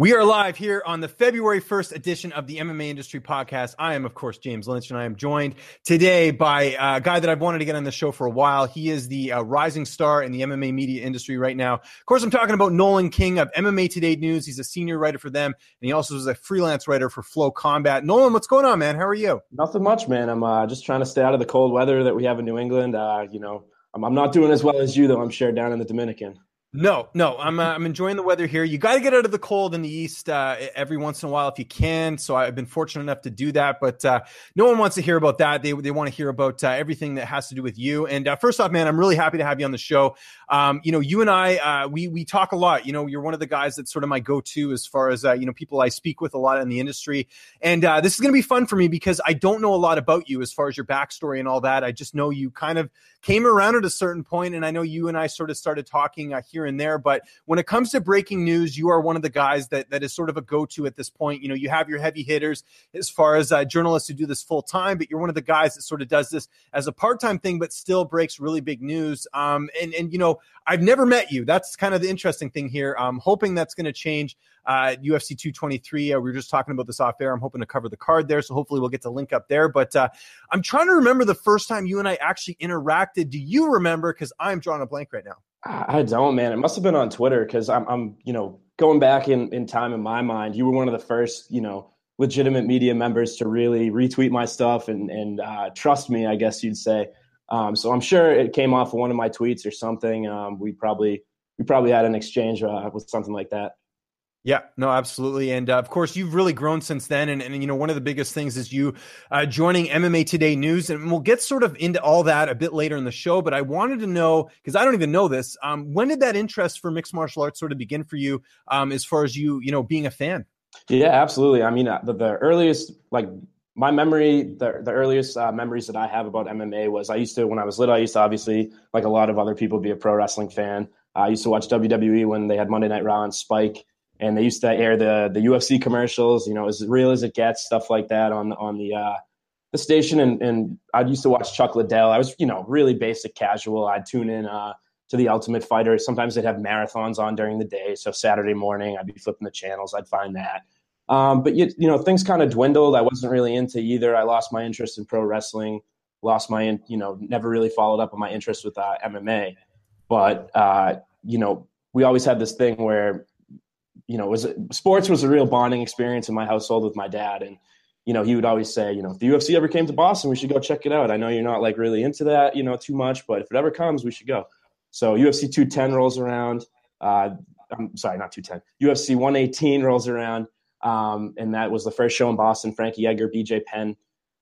We are live here on the February 1st edition of the MMA Industry Podcast. I am, of course, James Lynch, and I am joined today by a guy that I've wanted to get on the show for a while. He is the uh, rising star in the MMA media industry right now. Of course, I'm talking about Nolan King of MMA Today News. He's a senior writer for them, and he also is a freelance writer for FloCombat. Nolan, what's going on, man? How are you? Nothing much, man. I'm uh, just trying to stay out of the cold weather that we have in New England. Uh, you know, I'm, I'm not doing as well as you, though, I'm sure, down in the Dominican. No, no, I'm uh, I'm enjoying the weather here. You got to get out of the cold in the east uh, every once in a while if you can. So I've been fortunate enough to do that. But uh, no one wants to hear about that. They they want to hear about uh, everything that has to do with you. And uh, first off, man, I'm really happy to have you on the show. Um, you know, you and I uh, we we talk a lot. You know, you're one of the guys that's sort of my go-to as far as you know people I speak with a lot in the industry. And this is going to be fun for me because I don't know a lot about you as far as your backstory and all that. I just know you kind of came around at a certain point, and I know you and I sort of started talking here and there, but when it comes to breaking news, you are one of the guys that that is sort of a go to at this point. You know, you have your heavy hitters as far as uh, journalists who do this full time, but you're one of the guys that sort of does this as a part time thing, but still breaks really big news. Um, and and you know, I've never met you. That's kind of the interesting thing here. I'm hoping that's going to change. Uh, UFC 223. Uh, we were just talking about this off air. I'm hoping to cover the card there, so hopefully we'll get to link up there. But uh, I'm trying to remember the first time you and I actually interacted. Do you remember? Because I'm drawing a blank right now. I don't, man. It must have been on Twitter because I'm, I'm, you know, going back in, in time in my mind, you were one of the first, you know, legitimate media members to really retweet my stuff and and uh, trust me, I guess you'd say. Um, so I'm sure it came off of one of my tweets or something. Um, we probably we probably had an exchange uh, with something like that. Yeah, no, absolutely. And uh, of course, you've really grown since then. And, and, you know, one of the biggest things is you uh, joining MMA Today News. And we'll get sort of into all that a bit later in the show. But I wanted to know, because I don't even know this, um, when did that interest for mixed martial arts sort of begin for you um, as far as you, you know, being a fan? Yeah, absolutely. I mean, uh, the, the earliest, like, my memory, the, the earliest uh, memories that I have about MMA was I used to, when I was little, I used to obviously, like a lot of other people, be a pro wrestling fan. I used to watch WWE when they had Monday Night Raw and Spike and they used to air the the UFC commercials, you know, as real as it gets, stuff like that on on the uh, the station. And and I used to watch Chuck Liddell. I was you know really basic casual. I'd tune in uh, to the Ultimate Fighter. Sometimes they'd have marathons on during the day, so Saturday morning I'd be flipping the channels. I'd find that. Um, but you, you know things kind of dwindled. I wasn't really into either. I lost my interest in pro wrestling. Lost my you know never really followed up on my interest with uh, MMA. But uh, you know we always had this thing where you know, was sports was a real bonding experience in my household with my dad. And, you know, he would always say, you know, if the UFC ever came to Boston, we should go check it out. I know you're not like really into that, you know, too much, but if it ever comes, we should go. So UFC 210 rolls around. Uh, I'm sorry, not 210. UFC 118 rolls around. Um, and that was the first show in Boston. Frankie Edgar, BJ Penn.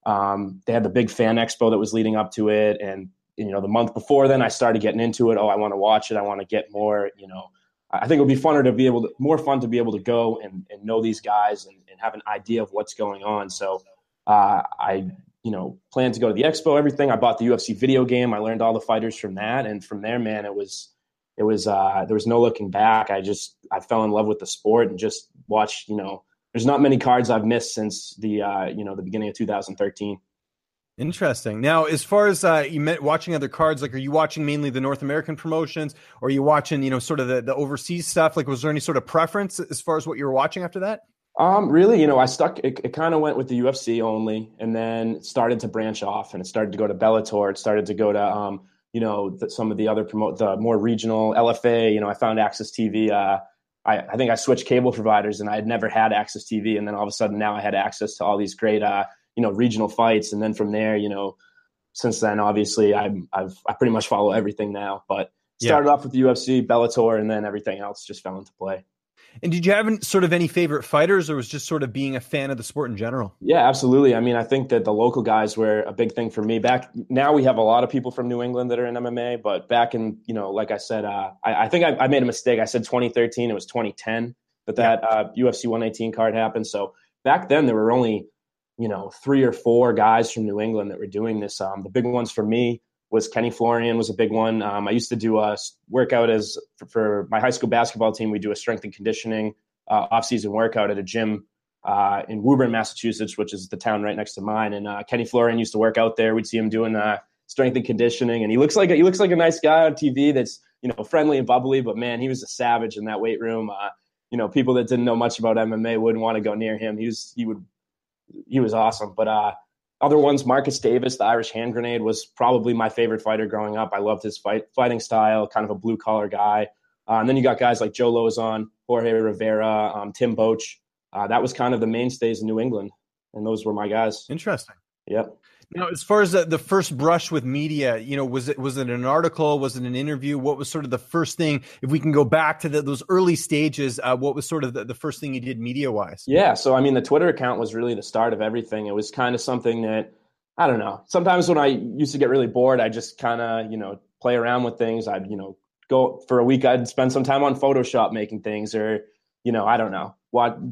Um, they had the big fan expo that was leading up to it. And, you know, the month before then, I started getting into it. Oh, I want to watch it. I want to get more, you know, I think it would be funner to be able to more fun to be able to go and, and know these guys and, and have an idea of what's going on. So uh, I you know plan to go to the expo. Everything I bought the UFC video game. I learned all the fighters from that, and from there, man, it was it was uh, there was no looking back. I just I fell in love with the sport and just watched. You know, there's not many cards I've missed since the uh, you know the beginning of 2013. Interesting. Now, as far as uh, you met watching other cards, like, are you watching mainly the North American promotions, or are you watching, you know, sort of the, the overseas stuff? Like, was there any sort of preference as far as what you were watching after that? Um, really, you know, I stuck. It, it kind of went with the UFC only, and then started to branch off, and it started to go to Bellator. It started to go to, um, you know, the, some of the other promote the more regional LFA. You know, I found AXS TV. Uh, I, I think I switched cable providers, and I had never had AXS TV, and then all of a sudden now I had access to all these great. Uh, you know regional fights, and then from there, you know, since then, obviously, I'm I've I pretty much follow everything now. But started yeah. off with the UFC, Bellator, and then everything else just fell into play. And did you have any, sort of any favorite fighters, or was just sort of being a fan of the sport in general? Yeah, absolutely. I mean, I think that the local guys were a big thing for me. Back now, we have a lot of people from New England that are in MMA, but back in you know, like I said, uh, I, I, think I, I, made a mistake. I said 2013. It was 2010 that that yeah. uh, UFC 118 card happened. So back then, there were only you know, three or four guys from New England that were doing this. Um, the big ones for me was Kenny Florian was a big one. Um, I used to do a workout as for, for, my high school basketball team. We do a strength and conditioning uh, off-season workout at a gym uh, in Woburn, Massachusetts, which is the town right next to mine. And uh, Kenny Florian used to work out there. We'd see him doing uh, strength and conditioning, and he looks like a, he looks like a nice guy on TV. That's you know friendly and bubbly, but man, he was a savage in that weight room. Uh, you know, people that didn't know much about MMA wouldn't want to go near him. He was he would he was awesome. But uh, other ones, Marcus Davis, the Irish hand grenade, was probably my favorite fighter growing up. I loved his fight fighting style, kind of a blue collar guy. Uh, and then you got guys like Joe Lauzon, Jorge Rivera, um, Tim Boetsch. Uh, that was kind of the mainstays in New England, and those were my guys. Interesting. Yep. Now, as far as the, the, first brush with media, you know, was it was it an article? Was it an interview? What was sort of the first thing? If we can go back to the, those early stages, uh, what was sort of the, the first thing you did media wise? Yeah, so I mean, the Twitter account was really the start of everything. It was kind of something that I don't know. Sometimes when I used to get really bored, I just kind of you know play around with things. I'd you know go for a week. I'd spend some time on Photoshop making things, or you know, I don't know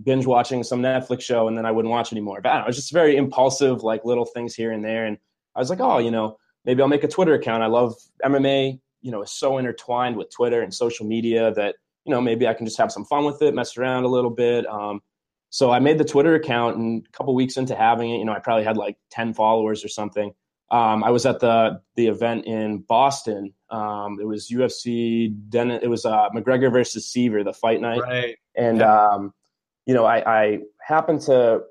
binge watching some Netflix show and then I wouldn't watch anymore. But I don't know, it was just very impulsive, like little things here and there. And I was like, oh, you know, maybe I'll make a Twitter account. I love MMA, you know, is so intertwined with Twitter and social media that, you know, maybe I can just have some fun with it, mess around a little bit. Um, so I made the Twitter account and a couple weeks into having it, you know, I probably had like 10 followers or something. Um, I was at the the event in Boston. Um, it was UFC. Then it was uh, McGregor versus Siver, the fight night. Right. And yeah. um, you know, I, I happened to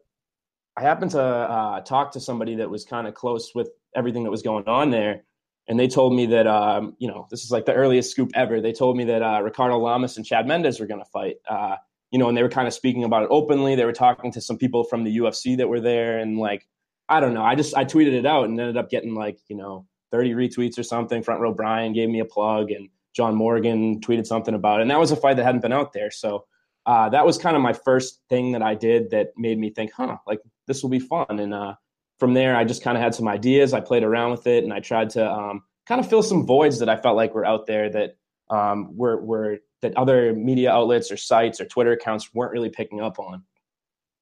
I happened to uh, talk to somebody that was kind of close with everything that was going on there, and they told me that um, you know this is like the earliest scoop ever. They told me that uh, Ricardo Lamas and Chad Mendes were going to fight. Uh, you know, and they were kind of speaking about it openly. They were talking to some people from the UFC that were there, and like I don't know, I just I tweeted it out and ended up getting like you know 30 retweets or something. Front row Brian gave me a plug, and John Morgan tweeted something about it, and that was a fight that hadn't been out there, so uh, that was kind of my first thing that I did that made me think, huh, like this will be fun. And uh, from there, I just kind of had some ideas. I played around with it, and I tried to um, kind of fill some voids that I felt like were out there that um, were were that other media outlets or sites or Twitter accounts weren't really picking up on.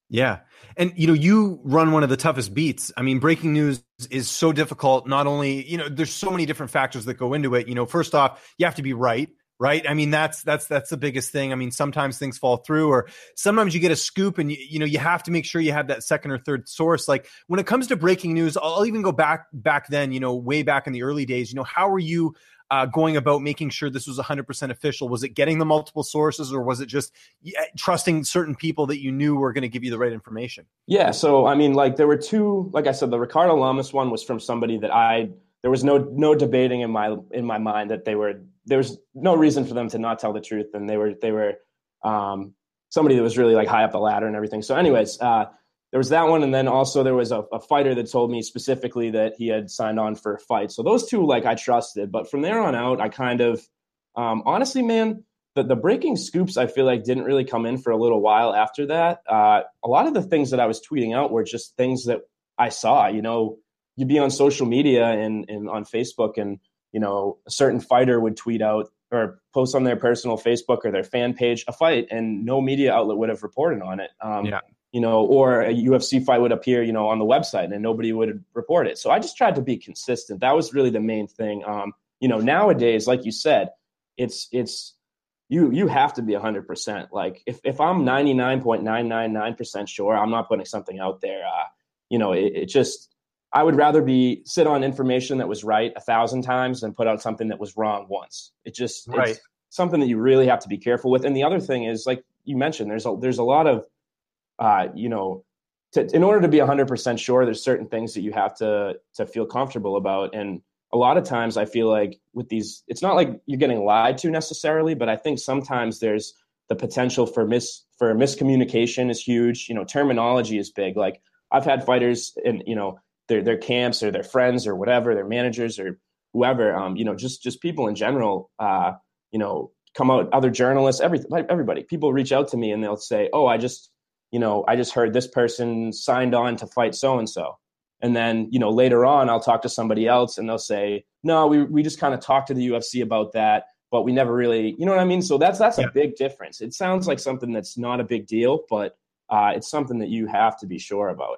Yeah. And you know, you run one of the toughest beats. I mean, breaking news is so difficult. Not only, you know, there's so many different factors that go into it. You know, first off, you have to be right right? I mean, that's that's that's the biggest thing. I mean, sometimes things fall through, or sometimes you get a scoop, and you, you know you have to make sure you have that second or third source. Like when it comes to breaking news, I'll even go back back then, you know, way back in the early days. You know, how were you? Uh, going about making sure this was 100% official? Was it getting the multiple sources or was it just trusting certain people that you knew were going to give you the right information? Yeah. So, I mean, like there were two, like I said, the Ricardo Lamas one was from somebody that I, there was no, no debating in my, in my mind that they were there was no reason for them to not tell the truth, and they were they were um, somebody that was really like high up the ladder and everything. So, anyways, uh, there was that one, and then also there was a, a, fighter that told me specifically that he had signed on for a fight. So those two, like I trusted, but from there on out, I kind of um, honestly, man. The, the breaking scoops I feel like didn't really come in for a little while after that. Uh, a lot of the things that I was tweeting out were just things that I saw. You know, you'd be on social media and, and on Facebook and you know, a certain fighter would tweet out or post on their personal Facebook or their fan page a fight, and no media outlet would have reported on it. Um, yeah. You know, or a UFC fight would appear, you know, on the website, and nobody would report it. So I just tried to be consistent. That was really the main thing. Um, you know, nowadays, like you said, it's it's you you have to be 100% like if, if i'm 99.999% sure i'm not putting something out there uh, you know it, it, just i would rather be sit on information that was right a thousand times than put out something that was wrong once it just right. it's something that you really have to be careful with and the other thing is like you mentioned there's a there's a lot of uh, you know to, in order to be 100% sure there's certain things that you have to to feel comfortable about and a lot of times I feel like with these, it's not like you're getting lied to necessarily, but I think sometimes there's the potential for mis for miscommunication is huge. You know, terminology is big. Like I've had fighters and you know their their camps or their friends or whatever, their managers or whoever, um, you know, just just people in general, uh, you know, come out, other journalists, every, everybody, people reach out to me and they'll say, oh, I just, you know, I just heard this person signed on to fight so and so and then you know later on i'll talk to somebody else and they'll say no we, we just kind of talked to the ufc about that but we never really you know what i mean? So that's that's yeah. a big difference. It sounds like something that's not a big deal but uh, it's something that you have to be sure about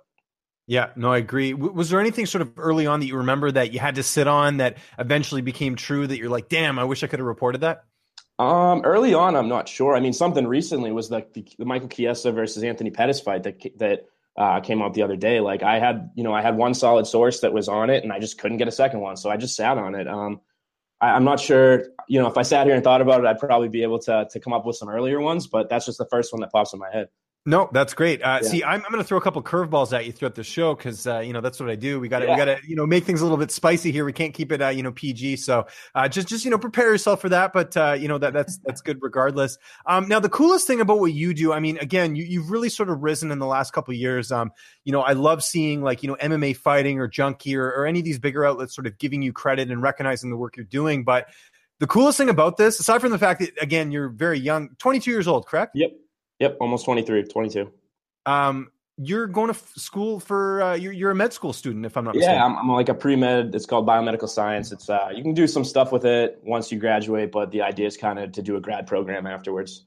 yeah, no, I agree. was there anything sort of early on that you remember that you had to sit on that eventually became true that you're like, damn, I wish I could have reported that? Um, early on, I'm not sure. I mean, something recently was like the, the Michael Chiesa versus Anthony Pettis fight that that uh, came out the other day. Like I had, you know, I had one solid source that was on it, and I just couldn't get a second one, so I just sat on it. Um, I, am not sure, you know, if I sat here and thought about it, I'd probably be able to to come up with some earlier ones, but that's just the first one that pops in my head. No, that's great. Uh, yeah. See, I'm, I'm going to throw a couple curveballs at you throughout the show because uh, you know that's what I do. We got to yeah. we got to you know make things a little bit spicy here. We can't keep it uh, you know PG. So uh, just just you know prepare yourself for that. But uh, you know that that's that's good regardless. Um, now the coolest thing about what you do, I mean, again, you, you've really sort of risen in the last couple years. Um, you know, I love seeing like you know MMA fighting or junkie or, or any of these bigger outlets sort of giving you credit and recognizing the work you're doing. But the coolest thing about this, aside from the fact that again you're very young, 22 years old, correct? Yep. Yep, almost 23, 22. Um, you're going to f- school for uh, you're, you're a med school student, if I'm not mistaken. Yeah, I'm, I'm like a pre med. It's called biomedical science. It's uh, you can do some stuff with it once you graduate, but the idea is kind of to do a grad program afterwards.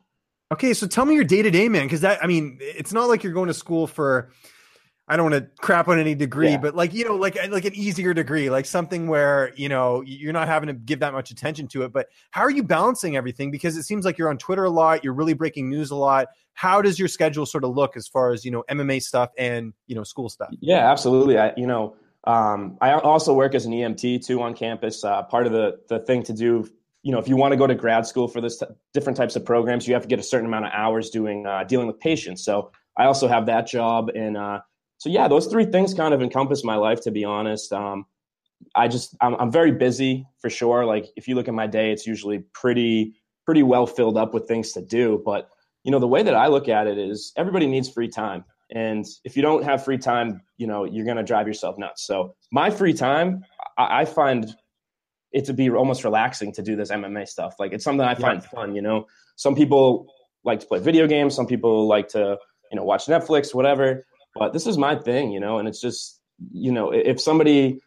Okay, so tell me your day to day, man, because that I mean, it's not like you're going to school for I don't want to crap on any degree, yeah. but like you know, like like an easier degree, like something where you know you're not having to give that much attention to it. But how are you balancing everything? Because it seems like you're on Twitter a lot, you're really breaking news a lot. How does your schedule sort of look as far as you know MMA stuff and you know school stuff? Yeah, absolutely. I you know um, I also work as an EMT too on campus. Uh, part of the the thing to do, you know, if you want to go to grad school for this t- different types of programs, you have to get a certain amount of hours doing uh, dealing with patients. So I also have that job and. Uh, so yeah, those three things kind of encompass my life. To be honest, um, I just I'm, I'm very busy for sure. Like if you look at my day, it's usually pretty pretty well filled up with things to do. But you know, the way that I look at it is everybody needs free time. And if you don't have free time, you know, you're going to drive yourself nuts. So my free time, I, I, find it to be almost relaxing to do this MMA stuff. Like it's something I find yeah. fun, you know, some people like to play video games. Some people like to, you know, watch Netflix, whatever. But this is my thing, you know, and it's just, you know, if somebody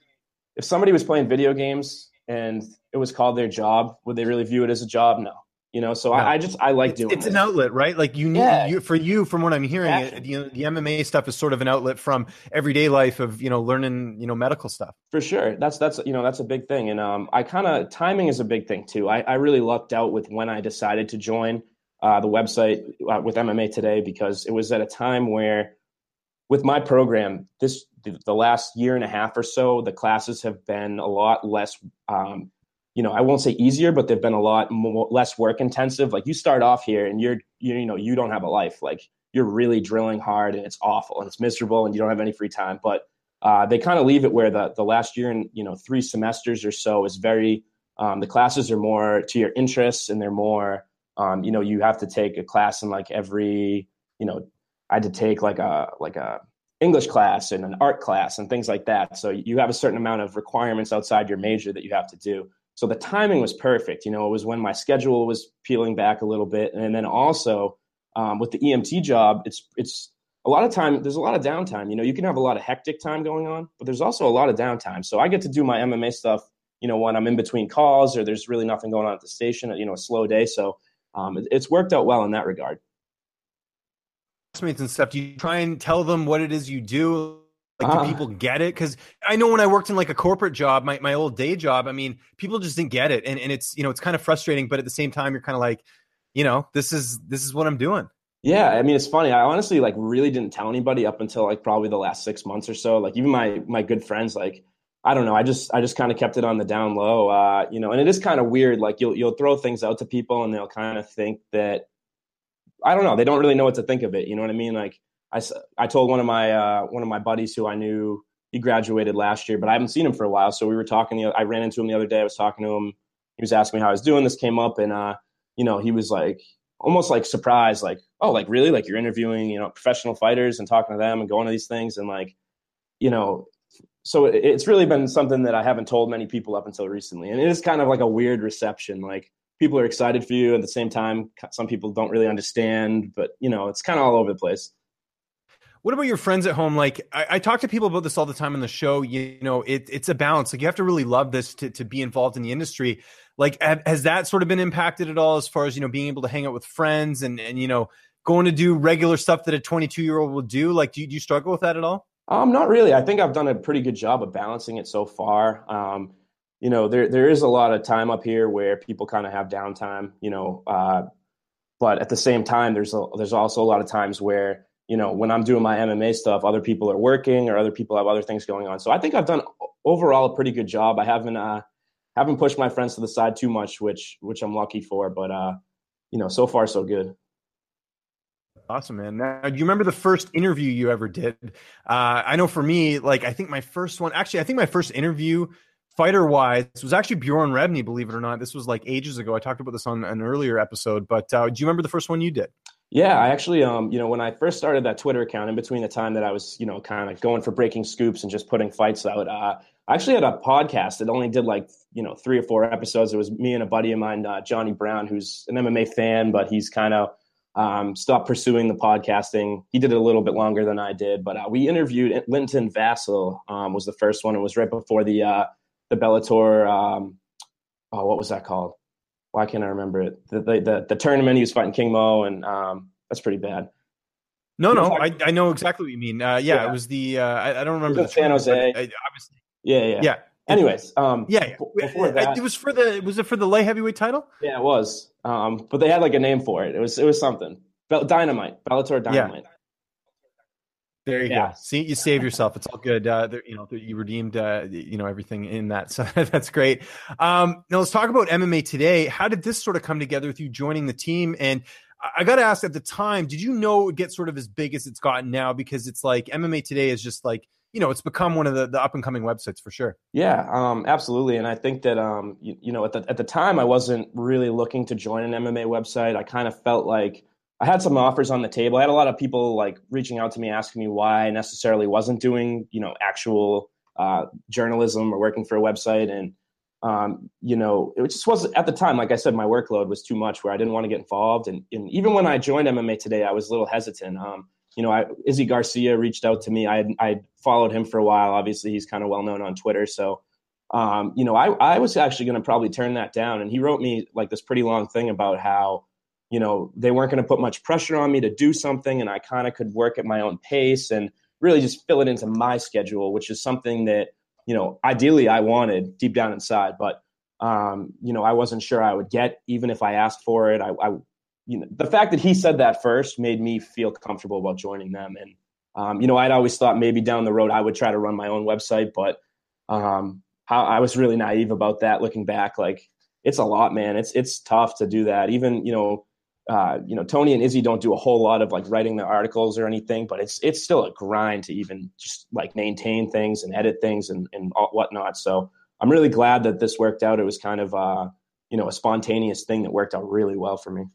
if somebody was playing video games and it was called their job, would they really view it as a job? No. You know, so no. I, I, just I like it's, doing. It's an outlet, right? Like you need yeah. you, for you, from what I'm hearing, it, you know, the MMA stuff is sort of an outlet from everyday life of you know learning you know medical stuff. For sure, that's that's you know that's a big thing, and um, I kind of timing is a big thing too. I, I really lucked out with when I decided to join uh, the website uh, with MMA today because it was at a time where with my program, this the last year and a half or so, the classes have been a lot less. Um, you know, I won't say easier, but they've been a lot more, less work intensive. Like you start off here, and you're you, you know you don't have a life. Like you're really drilling hard, and it's awful, and it's miserable, and you don't have any free time. But uh, they kind of leave it where the the last year and you know three semesters or so is very. Um, the classes are more to your interests, and they're more. Um, you know, you have to take a class in like every you know I had to take like a like a English class and an art class and things like that. So you have a certain amount of requirements outside your major that you have to do. So the timing was perfect. You know, it was when my schedule was peeling back a little bit, and then also um, with the EMT job, it's it's a lot of time. There's a lot of downtime. You know, you can have a lot of hectic time going on, but there's also a lot of downtime. So I get to do my MMA stuff. You know, when I'm in between calls or there's really nothing going on at the station. You know, a slow day. So um, it, it's worked out well in that regard classmates and stuff, do you try and tell them what it is you do? Like, uh, do people get it? Because I know when I worked in like a corporate job, my, my old day job, I mean, people just didn't get it, and and it's you know it's kind of frustrating, but at the same time, you're kind of like, you know, this is this is what I'm doing. Yeah, I mean, it's funny. I honestly like really didn't tell anybody up until like probably the last six months or so. Like even my my good friends, like I don't know. I just I just kind of kept it on the down low, uh, you know. And it is kind of weird. Like you'll you'll throw things out to people, and they'll kind of think that I don't know. They don't really know what to think of it. You know what I mean? Like I, I told one of my uh, one of my buddies who I knew he graduated last year, but I haven't seen him for a while. So we were talking. The, I ran into him the other day. I was talking to him. He was asking me how I was doing. This came up, and uh, you know, he was like almost like surprised, like, oh, like really, like you're interviewing, you know, professional fighters and talking to them and going to these things, and like, you know, so it's really been something that I haven't told many people up until recently, and it is kind of like a weird reception, like people are excited for you at the same time some people don't really understand but you know it's kind of all over the place what about your friends at home? Like I, I, talk to people about this all the time on the show. You, you, know, it, it's a balance. Like you have to really love this to, to be involved in the industry. Like have, has that sort of been impacted at all as far as you know being able to hang out with friends and and you know going to do regular stuff that a 22 year old will do? Like do you, do you struggle with that at all? Um, not really. I think I've done a pretty good job of balancing it so far. Um, you know, there there is a lot of time up here where people kind of have downtime. You know, uh, but at the same time, there's a, there's also a lot of times where you know, when I'm doing my MMA stuff, other people are working or other people have other things going on. So I think I've done overall a pretty good job. I haven't uh, haven't pushed my friends to the side too much, which which I'm lucky for. But uh, you know, so far so good. Awesome, man. Now, do you remember the first interview you ever did? Uh, I know for me, like I think my first one, actually, I think my first interview fighter wise was actually Bjorn Rebney, believe it or not. This was like ages ago. I talked about this on an earlier episode, but uh, do you remember the first one you did? Yeah, I actually, um, you know, when I first started that Twitter account, in between the time that I was, you know, kind of going for breaking scoops and just putting fights out, uh, I actually had a podcast that only did like, you know, three or four episodes. It was me and a buddy of mine, uh, Johnny Brown, who's an MMA fan, but he's kind of um, stopped pursuing the podcasting. He did it a little bit longer than I did, but uh, we interviewed Linton Vassell um, was the first one. It was right before the uh, the Bellator. Um, oh, what was that called? why can't I remember it? The the the, the tournament he was fighting King Mo, and um, that's pretty bad. No, no, I, I know exactly what you mean. Uh, yeah, yeah, it was the uh, I, I don't remember the San Jose. I, obviously. Yeah, yeah, yeah. Anyways, um, yeah, before that, it was for the was it for the light heavyweight title? Yeah, it was. Um, but they had like a name for it. It was it was something. Bell dynamite, Bellator Dynamite. Yeah. There you yeah. go. See, you save yourself. It's all good. Uh, you know, you redeemed, uh, you know, everything in that. So that's great. Um, now let's talk about MMA today. How did this sort of come together with you joining the team? And I got to ask at the time, did you know it would get sort of as big as it's gotten now? Because it's like MMA today is just like, you know, it's become one of the, the up and coming websites for sure. Yeah, um, absolutely. And I think that, um, you, you know, at the, at the time I wasn't really looking to join an MMA website. I kind of felt like, I had some offers on the table. I had a lot of people like reaching out to me asking me why I necessarily wasn't doing, you know, actual uh, journalism or working for a website. And, um, you know, it just was at the time, like I said, my workload was too much where I didn't want to get involved. And, and even when I joined MMA today, I was a little hesitant. Um, you know, I, Izzy Garcia reached out to me. I I followed him for a while. Obviously, he's kind of well known on Twitter. So, um, you know, I, I was actually going to probably turn that down. And he wrote me like this pretty long thing about how, you know, they weren't going to put much pressure on me to do something, and I kind of could work at my own pace and really just fill it into my schedule, which is something that you know ideally I wanted deep down inside, but um, you know I wasn't sure I would get even if I asked for it. I, I, you know, the fact that he said that first made me feel comfortable about joining them, and um, you know I'd always thought maybe down the road I would try to run my own website, but um, how, I was really naive about that. Looking back, like it's a lot, man. It's it's tough to do that. Even you know uh, you know, Tony and Izzy don't do a whole lot of like writing the articles or anything, but it's it's still a grind to even just like maintain things and edit things and and whatnot. So I'm really glad that this worked out. It was kind of uh, you know a spontaneous thing that worked out really well for me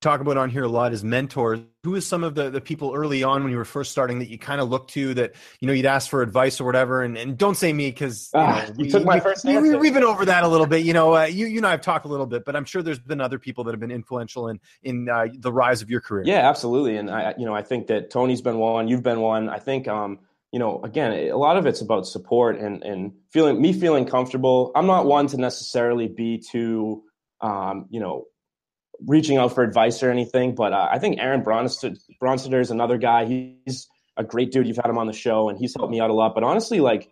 talk about on here a lot is mentors. Who is some of the, the people early on when you were first starting that you kind of looked to that, you know, you'd ask for advice or whatever? And, and don't say me because you, uh, you, took my we, first we, we, have been over that a little bit. You know, uh, you, you and I have talked a little bit, but I'm sure there's been other people that have been influential in, in uh, the rise of your career. Yeah, absolutely. And I, you know, I think that Tony's been one, you've been one. I think, um, you know, again, a lot of it's about support and, and feeling me feeling comfortable. I'm not one to necessarily be too, um, you know, reaching out for advice or anything, but uh, I think Aaron Bronsteter, Bronsteter is another guy. He's a great dude. You've had him on the show, and he's helped me out a lot. But honestly, like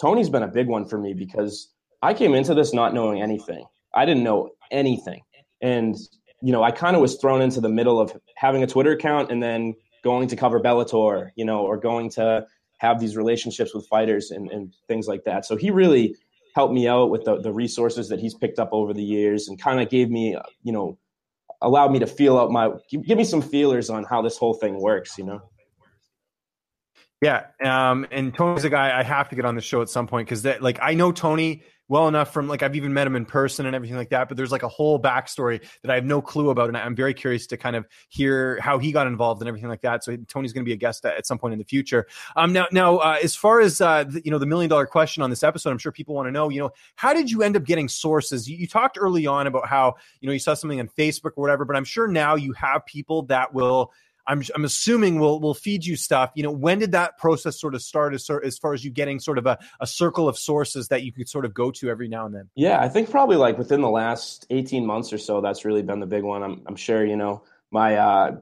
Tony's been a big one for me because I came into this not knowing anything. I didn't know anything, and you know, I kind of was thrown into the middle of having a Twitter account and then going to cover Bellator, you know, or going to have these relationships with fighters and, and things like that. So he really helped me out with the, the resources that he's picked up over the years and kind of gave me, you know, allowed me to feel out my, give me some feelers on how this whole thing works, you know? Yeah. Um, and Tony's a guy I have to get on the show at some point because that, like, I know Tony well enough from like I've even met him in person and everything like that. But there's like a whole backstory that I have no clue about, and I'm very curious to kind of hear how he got involved and everything like that. So Tony's going to be a guest at, at some point in the future. Um, now, now uh, as far as uh, the, you know, the million dollar question on this episode, I'm sure people want to know. You know, how did you end up getting sources? You, you talked early on about how you know you saw something on Facebook or whatever, but I'm sure now you have people that will I'm, I'm assuming will will feed you stuff. You know, when did that process sort of start as, as far as you getting sort of a, a circle of sources that you could sort of go to every now and then? Yeah, I think probably like within the last 18 months or so, that's really been the big one. I'm, I'm sure, you know, my, uh,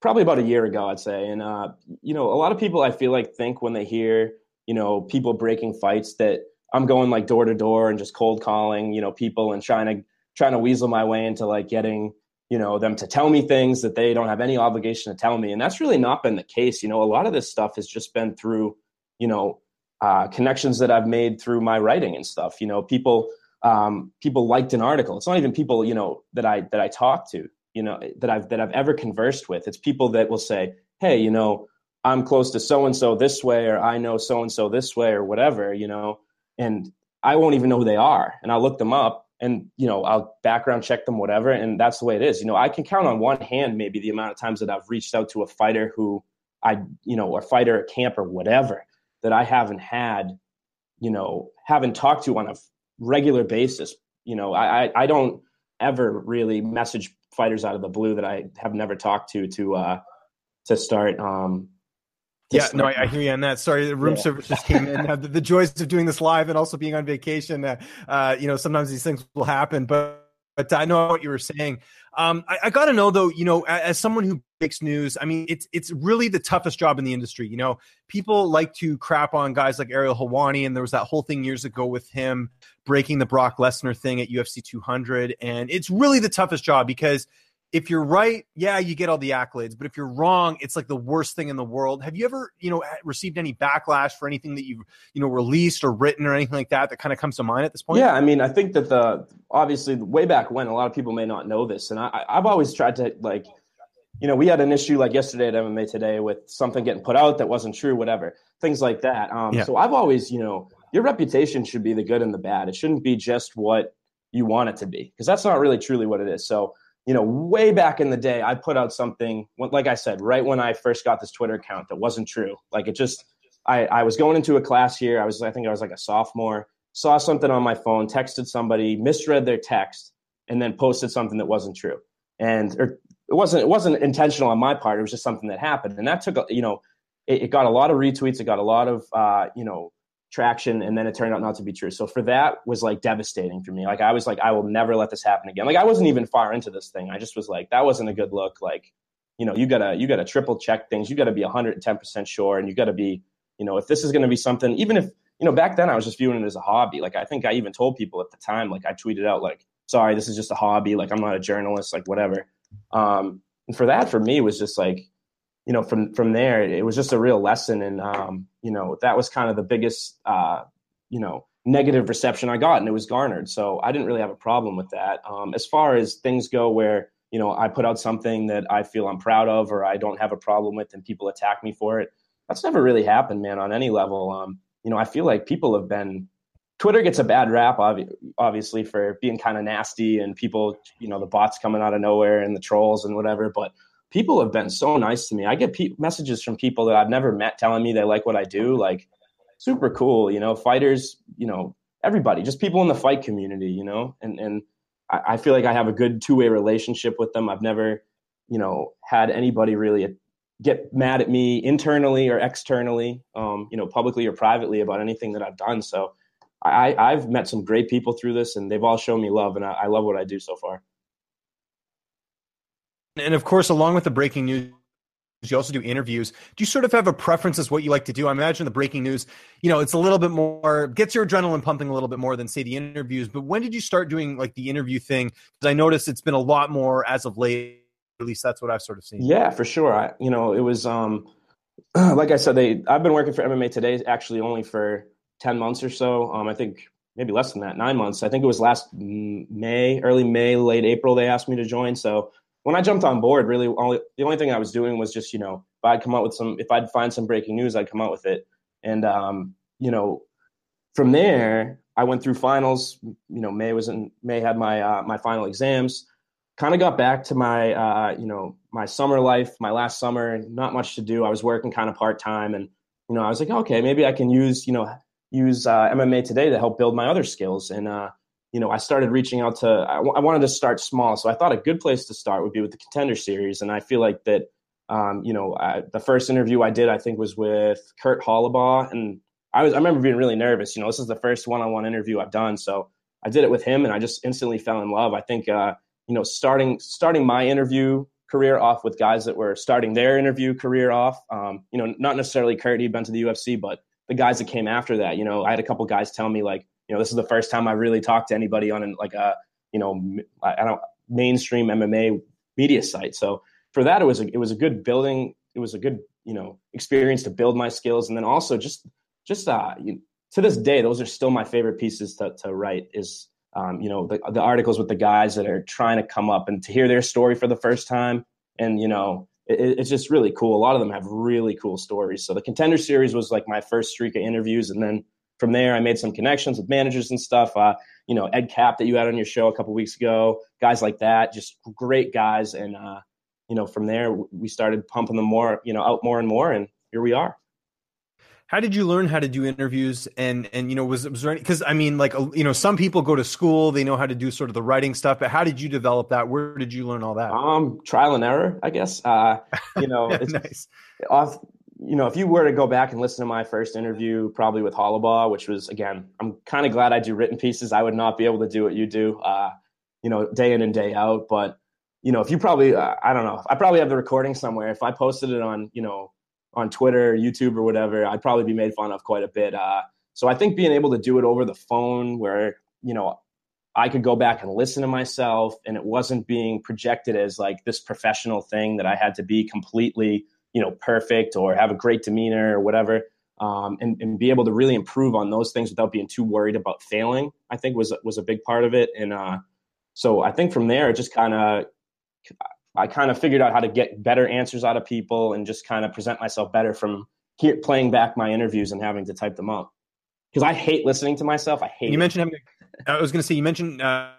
probably about a year ago, I'd say. And, uh, you know, a lot of people I feel like think when they hear, you know, people breaking fights that I'm going like door to door and just cold calling, you know, people and trying to, trying to weasel my way into like getting, you know them to tell me things that they don't have any obligation to tell me. And that's really not been the case. You know a lot of this stuff has just been through you know uh, connections that i've made through my writing and stuff. You know people um, people liked an article. It's not even people you know that i that i talk to you know that i've that i've ever conversed with. It's people that will say hey you know i'm close to so and so this way or i know so and so this way or whatever you know? And i won't even know who they are. And i'll look them up and you know i'll background check them whatever and that's the way it is. You know i can count on one hand maybe the amount of times that i've reached out to a fighter who i you know a fighter a camp or whatever that i haven't had you know haven't talked to on a regular basis. You know i i, don't ever really message fighters out of the blue that i have never talked to to uh to start um yeah, no, I, I, hear you on that. Sorry, the room yeah. service just came in. Uh, the, the, joys of doing this live and also being on vacation. Uh, uh, you know, sometimes these things will happen, but but I know what you were saying. Um, I, I got to know though. You know, as, as someone who breaks news, I mean, it's it's really the toughest job in the industry. You know, people like to crap on guys like Ariel Helwani, and there was that whole thing years ago with him breaking the Brock Lesnar thing at UFC 200, and it's really the toughest job because if you're right, yeah, you get all the accolades. But if you're wrong, it's like the worst thing in the world. Have you ever, you know, received any backlash for anything that you've, you know, released or written or anything like that that kind of comes to mind at this point? Yeah, I mean, I think that the obviously way back when a lot of people may not know this, and I, I've always tried to like, you know, we had an issue like yesterday at MMA Today with something getting put out that wasn't true, whatever, things like that. Um, yeah. So I've always, you know, your reputation should be the good and the bad. It shouldn't be just what you want it to be because that's not really truly what it is. So you know, way back in the day, I put out something, like I said, right when I first got this Twitter account that wasn't true. Like it just, I, I was going into a class here. I was, I think I was like a sophomore, saw something on my phone, texted somebody, misread their text, and then posted something that wasn't true. And or it wasn't, it wasn't intentional on my part. It was just something that happened. And that took, you know, it, it got a lot of retweets. It got a lot of, uh, you know, traction and then it turned out not to be true. So for that was like devastating for me. Like i was like i will never let this happen again. Like i wasn't even far into this thing. I just was like that wasn't a good look. Like you know you gotta you gotta triple check things. You gotta be 110% sure and you gotta be you know if this is gonna be something even if you know back then i was just viewing it as a hobby. Like i think i even told people at the time like i tweeted out like sorry this is just a hobby. Like i'm not a journalist like whatever. Um and for that for me was just like you know, from from there, it was just a real lesson, and um, you know, that was kind of the biggest, uh, you know, negative reception I got, and it was garnered. So I didn't really have a problem with that. Um, as far as things go, where you know, I put out something that I feel I'm proud of, or I don't have a problem with, and people attack me for it. That's never really happened, man, on any level. Um, you know, I feel like people have been Twitter gets a bad rap, obviously, for being kind of nasty and people, you know, the bots coming out of nowhere and the trolls and whatever. But people have been so nice to me. I get pe- messages from people that I've never met telling me they like what I do. Like, super cool, you know, fighters, you know, everybody, just people in the fight community, you know, and, and I, I feel like I have a good two way relationship with them. I've never, you know, had anybody really get mad at me internally or externally, um, you know, publicly or privately about anything that I've done. So I, I've met some great people through this and they've all shown me love and I, I love what I do so far and of course, along with the breaking news you also do interviews. Do you sort of have a preference as what you like to do? I imagine the breaking news, you know, it's a little bit more gets your adrenaline pumping a little bit more than say the interviews. But when did you start doing like the interview thing? Because I noticed it's been a lot more as of late. At least that's what I've sort of seen. Yeah, for sure. I, you know, it was um, like I said, they I've been working for MMA today actually only for ten months or so. Um, I think maybe less than that, nine months. I think it was last May, early May, late April. They asked me to join, so when I jumped on board, really only, the only thing I was doing was just, you know, if I'd come out with some, if I'd find some breaking news, I'd come out with it. And, um, you know, from there, I went through finals. You know, May was in May had my uh, my final exams. Kind of got back to my uh, you know my summer life, my last summer. Not much to do. I was working kind of part time, and you know I was like, okay, maybe I can use you know use uh, MMA today to help build my other skills. And uh, you know, I started reaching out to, I, w- I wanted to start small. So I thought a good place to start would be with the contender series. And I feel like that, um, you know, I, the first interview I did, I think was with Kurt Holobaugh. And I was, I remember being really nervous. You know, this is the first one-on-one interview I've done. So I did it with him and I just instantly fell in love. I think, uh, you know, starting, starting my interview career off with guys that were starting their interview career off, um, you know, not necessarily Kurt, he'd been to the UFC, but the guys that came after that, you know, I had a couple guys tell me like, you know, this is the first time I really talked to anybody on an, like a, you know, I don't mainstream MMA media site. So for that, it was a, it was a good building. It was a good, you know, experience to build my skills. And then also just, just, uh, you, to this day, those are still my favorite pieces to, to write is, um, you know, the, the articles with the guys that are trying to come up and to hear their story for the first time. And, you know, it, it's just really cool. A lot of them have really cool stories. So the contender series was like my first streak of interviews. And then from there, I made some connections with managers and stuff. Uh, you know, Ed Cap that you had on your show a couple weeks ago, guys like that, just great guys. And uh, you know, from there we started pumping them more, you know, out more and more, and here we are. How did you learn how to do interviews? And and you know, was was there any? Because I mean, like you know, some people go to school, they know how to do sort of the writing stuff. But how did you develop that? Where did you learn all that? Um, trial and error, I guess. Uh, you know, it's nice. Off, you know, if you were to go back and listen to my first interview, probably with Holobaugh, which was again, I'm kind of glad I do written pieces. I would not be able to do what you do, uh, you know, day in and day out. But you know, if you probably, uh, I don't know, I probably have the recording somewhere. If I posted it on, you know, on Twitter, or YouTube, or whatever, I'd probably be made fun of quite a bit. Uh, so I think being able to do it over the phone, where you know, I could go back and listen to myself, and it wasn't being projected as like this professional thing that I had to be completely you know perfect or have a great demeanor or whatever um, and, and be able to really improve on those things without being too worried about failing i think was was a big part of it and uh, so i think from there it just kind of i kind of figured out how to get better answers out of people and just kind of present myself better from here, playing back my interviews and having to type them up because i hate listening to myself i hate you it. mentioned having i was going to say you mentioned uh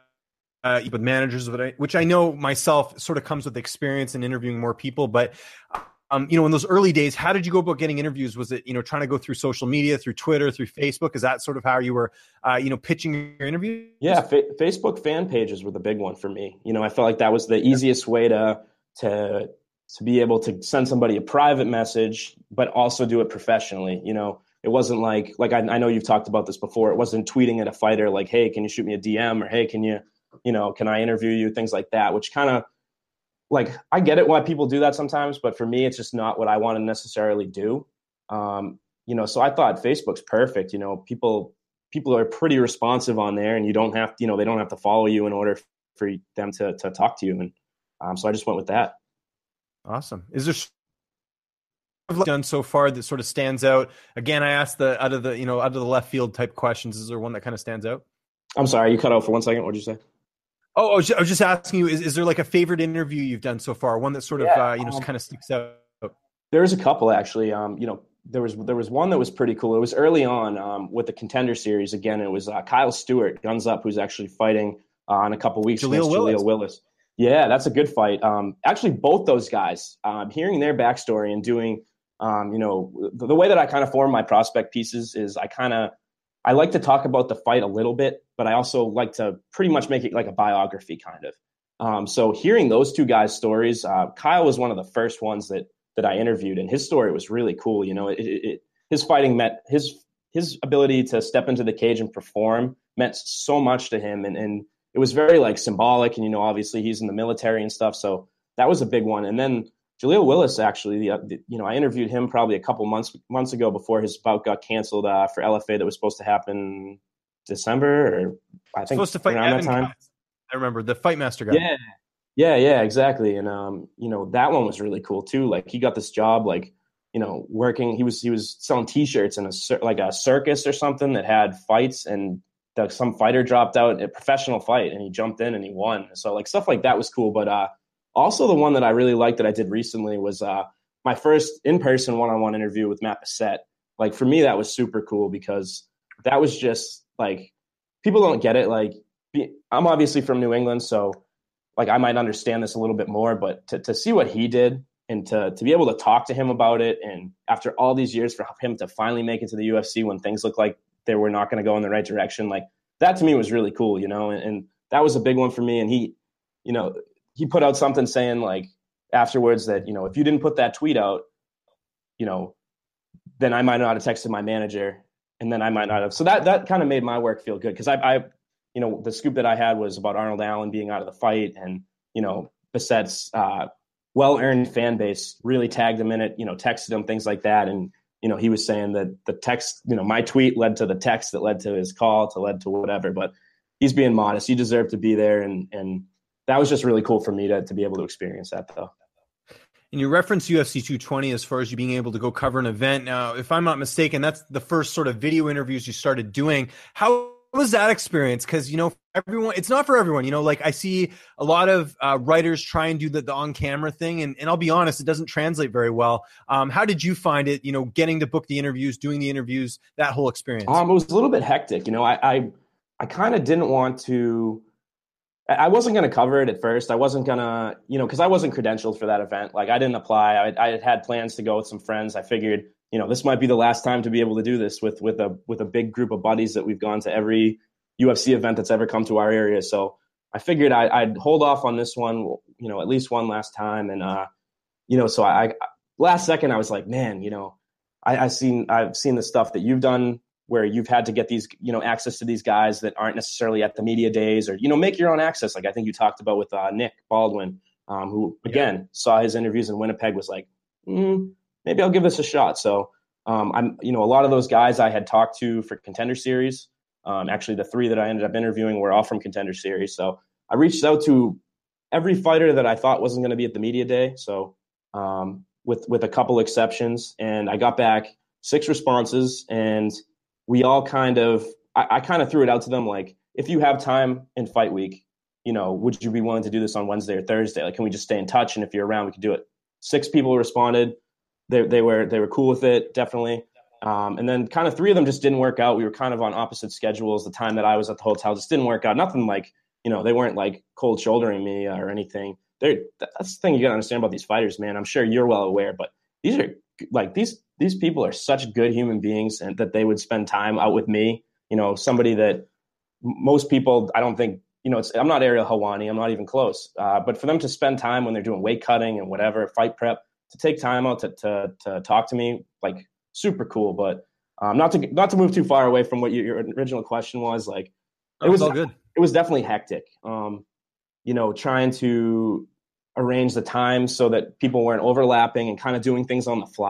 uh, with managers, which I know myself sort of comes with experience in interviewing more people. But um, you know, in those early days, how did you go about getting interviews? Was it, you know, trying to go through social media, through Twitter, through Facebook? Is that sort of how you were, uh, you know, pitching your interview? Yeah, fa- Facebook fan pages were the big one for me. You know, I felt like that was the easiest way to to to be able to send somebody a private message, but also do it professionally. You know, it wasn't like like I, I know you've talked about this before. It wasn't tweeting at a fighter like, "Hey, can you shoot me a DM?" or "Hey, can you, you know, can I interview you?" Things like that, which kind of like I get it why people do that sometimes, but for me, it's just not what I want to necessarily do. Um, you know, so I thought Facebook's perfect. You know, people people are pretty responsive on there, and you don't have to, you know they don't have to follow you in order for them to to talk to you. And um, so I just went with that. Awesome. Is there done so far that sort of stands out? Again, I asked the out of the you know out of the left field type questions. Is there one that kind of stands out? I'm sorry, you cut out for one second. What did you say? Oh, I was, just, I was just asking you: is, is there like a favorite interview you've done so far? One that sort of yeah, uh, you know um, kind of sticks out. There's a couple actually. Um, you know, there was there was one that was pretty cool. It was early on um, with the contender series. Again, it was uh, Kyle Stewart, guns up, who's actually fighting uh, in a couple weeks Jaleel against Willis. Jaleel Willis. Yeah, that's a good fight. Um, actually, both those guys, um, hearing their backstory and doing, um, you know, the, the way that I kind of form my prospect pieces is I kind of I like to talk about the fight a little bit, but I also like to pretty much make it like a biography kind of. Um, so hearing those two guys' stories, uh, Kyle was one of the first ones that that I interviewed, and his story was really cool. You know, it, it, his fighting met his his ability to step into the cage and perform meant so much to him, and and it was very like symbolic. And you know, obviously he's in the military and stuff, so that was a big one. And then Jaleel Willis, actually, the, the, you know, I interviewed him probably a couple months months ago before his bout got canceled uh, for LFA that was supposed to happen December or I think supposed to fight around Evan that time. Cox. I remember the fight master guy. Yeah, yeah, yeah, exactly. And um, you know, that one was really cool too. Like he got this job, like you know, working. He was he was selling T-shirts in a like a circus or something that had fights, and the, some fighter dropped out a professional fight, and he jumped in and he won. So like stuff like that was cool. But uh, also the one that I really liked that I did recently was uh, my first in-person one-on-one interview with Matt Bessette. Like for me, that was super cool because that was just like people don't get it. Like I'm obviously from New England, so like I might understand this a little bit more, but to, to see what he did and to to be able to talk to him about it, and after all these years for him to finally make it to the UFC when things look like they were not going to go in the right direction, like that to me was really cool, you know, and, and that was a big one for me. And he, you know, he put out something saying like afterwards that you know if you didn't put that tweet out, you know, then I might not have texted my manager, and then I might not have. So that that kind of made my work feel good because I, I, you know, the scoop that I had was about Arnold Allen being out of the fight, and you know, Bessette's uh, well-earned fan base really tagged him in it. You know, texted him things like that, and you know, he was saying that the text, you know, my tweet led to the text that led to his call to led to whatever, but he's being modest. He deserved to be there, and and that was just really cool for me to to be able to experience that though. And you reference UFC 220 as far as you being able to go cover an event. Now, if I'm not mistaken, that's the first sort of video interviews you started doing. How was that experience? Because you know, everyone, it's not for everyone. You know, like I see a lot of uh, writers try and do the, the on camera thing, and, and I'll be honest, it doesn't translate very well. Um, how did you find it? You know, getting to book the interviews, doing the interviews, that whole experience. Um, it was a little bit hectic. You know, I I, I kind of didn't want to. I wasn't going to cover it at first. I wasn't going to, you know, because I wasn't credentialed for that event. Like I didn't apply. I, I had had plans to go with some friends. I figured, you know, this might be the last time to be able to do this with with a with a big group of buddies that we've gone to every UFC event that's ever come to our area. So I figured I, would hold off on this one, you know, at least one last time. And uh, you know, so I, I last second I was like, man, you know, I, I seen I've seen the stuff that you've done where you've had to get these, you know, access to these guys that aren't necessarily at the media days, or you know, make your own access. Like I think you talked about with uh, Nick Baldwin, um, who again yeah. saw his interviews in Winnipeg, was like, mm, maybe I'll give this a shot. So um, I'm, you know, a lot of those guys I had talked to for Contender Series. Um, actually, the three that I ended up interviewing were all from Contender Series. So I reached out to every fighter that I thought wasn't going to be at the media day. So um, with with a couple exceptions, and I got back six responses and we all kind of I, I kind of threw it out to them like if you have time in fight week you know would you be willing to do this on wednesday or thursday? Like can we just stay in touch? And if you're around we could do it. Six people responded. They, they were they were cool with it definitely. Um, and then kind of three of them just didn't work out. We were kind of on opposite schedules. The time that i was at the hotel just didn't work out. Nothing like you know they weren't like cold shouldering me or anything. They're that's the thing you gotta understand about these fighters man. I'm sure you're well aware but these are like these these people are such good human beings and that they would spend time out with me you know somebody that most people i don't think you know i'm not ariel helwani i'm not even close uh, but for them to spend time when they're doing weight cutting and whatever fight prep to take time out to, to, to talk to me like super cool but um, not to not to move too far away from what your, your original question was like it was all good. it was definitely hectic um, you know trying to arrange the time so that people weren't overlapping and kind of doing things on the fly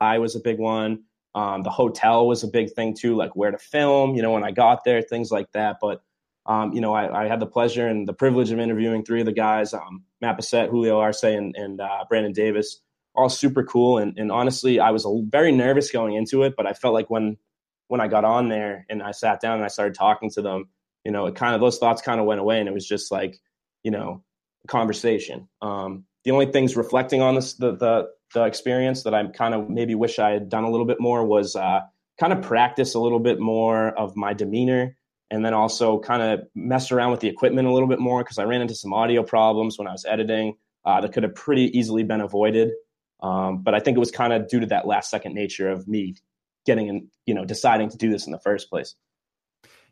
I was a big one. Um, the hotel was a big thing too, like where to film, you know, when I got there, things like that. But, um, you know, I, I, had the pleasure and the privilege of interviewing three of the guys, um, Matt Bessette, Julio Arce, and, and uh, Brandon Davis, all super cool. And, and honestly, I was a, very nervous going into it, but I felt like when when I got on there and I sat down and I started talking to them, you know, it kind of those thoughts kind of went away, and it was just like, you know, conversation. Um, the only things reflecting on this the the the experience that I kind of maybe wish I had done a little bit more was uh, kind of practice a little bit more of my demeanor and then also kind of mess around with the equipment a little bit more because I ran into some audio problems when I was editing uh, that could have pretty easily been avoided. Um, but I think it was kind of due to that last second nature of me getting and you know deciding to do this in the first place.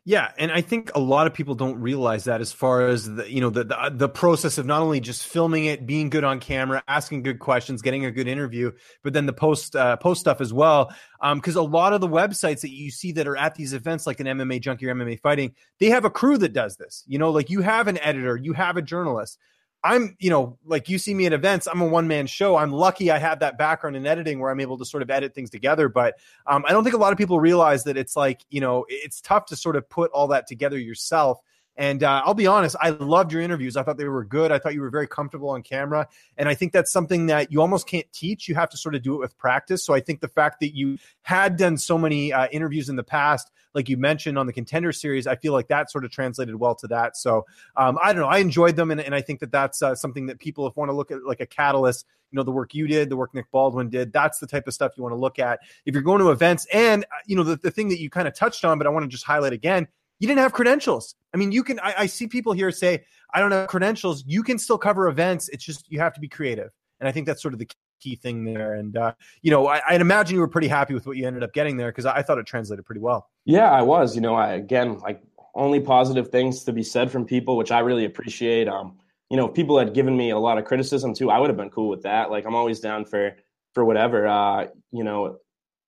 Yeah, and I think a lot of people don't realize that as far as the you know the, the, the process of not only just filming it, being good on camera, asking good questions, getting a good interview, but then the post uh, post stuff as well. Because um, a lot of the websites that you see that are at these events, like an MMA Junkie or MMA Fighting, they have a crew that does this. You know, like you have an editor, you have a journalist. I'm, you know, like you see me at events, I'm a one man show. I'm lucky I have that background in editing where I'm able to sort of edit things together. But um, I don't think a lot of people realize that it's like, you know, it's tough to sort of put all that together yourself. And uh, I'll be honest, I loved your interviews. I thought they were good. I thought you were very comfortable on camera. And I think that's something that you almost can't teach. You have to sort of do it with practice. So I think the fact that you had done so many uh, interviews in the past, like you mentioned on the contender series, I feel like that sort of translated well to that. So um, I don't know. I enjoyed them. And, and I think that that's uh, something that people, if want to look at like a catalyst, you know, the work you did, the work Nick Baldwin did, that's the type of stuff you want to look at. If you're going to events and, uh, you know, the, the thing that you kind of touched on, but I want to just highlight again, you didn't have credentials. I mean, you can, I, I see people here say, I don't have credentials. You can still cover events. It's just, you have to be creative. And I think that's sort of the key thing there. And, uh, you know, I, I'd imagine you were pretty happy with what you ended up getting there because I, I thought it translated pretty well. Yeah, I was. You know, I, again, like only positive things to be said from people, which I really appreciate. Um, you know, if people had given me a lot of criticism too, I would have been cool with that. Like, I'm always down for for whatever. Uh, you know,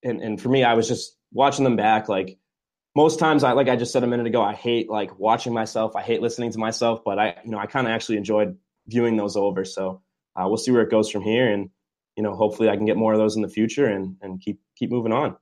and and for me, I was just watching them back. Like, most times I like I just said a minute ago, I hate like watching myself. I hate listening to myself, but I you know I kind of actually enjoyed viewing those over. So uh, we'll see where it goes from here, and you know hopefully I can get more of those in the future and and keep keep moving on.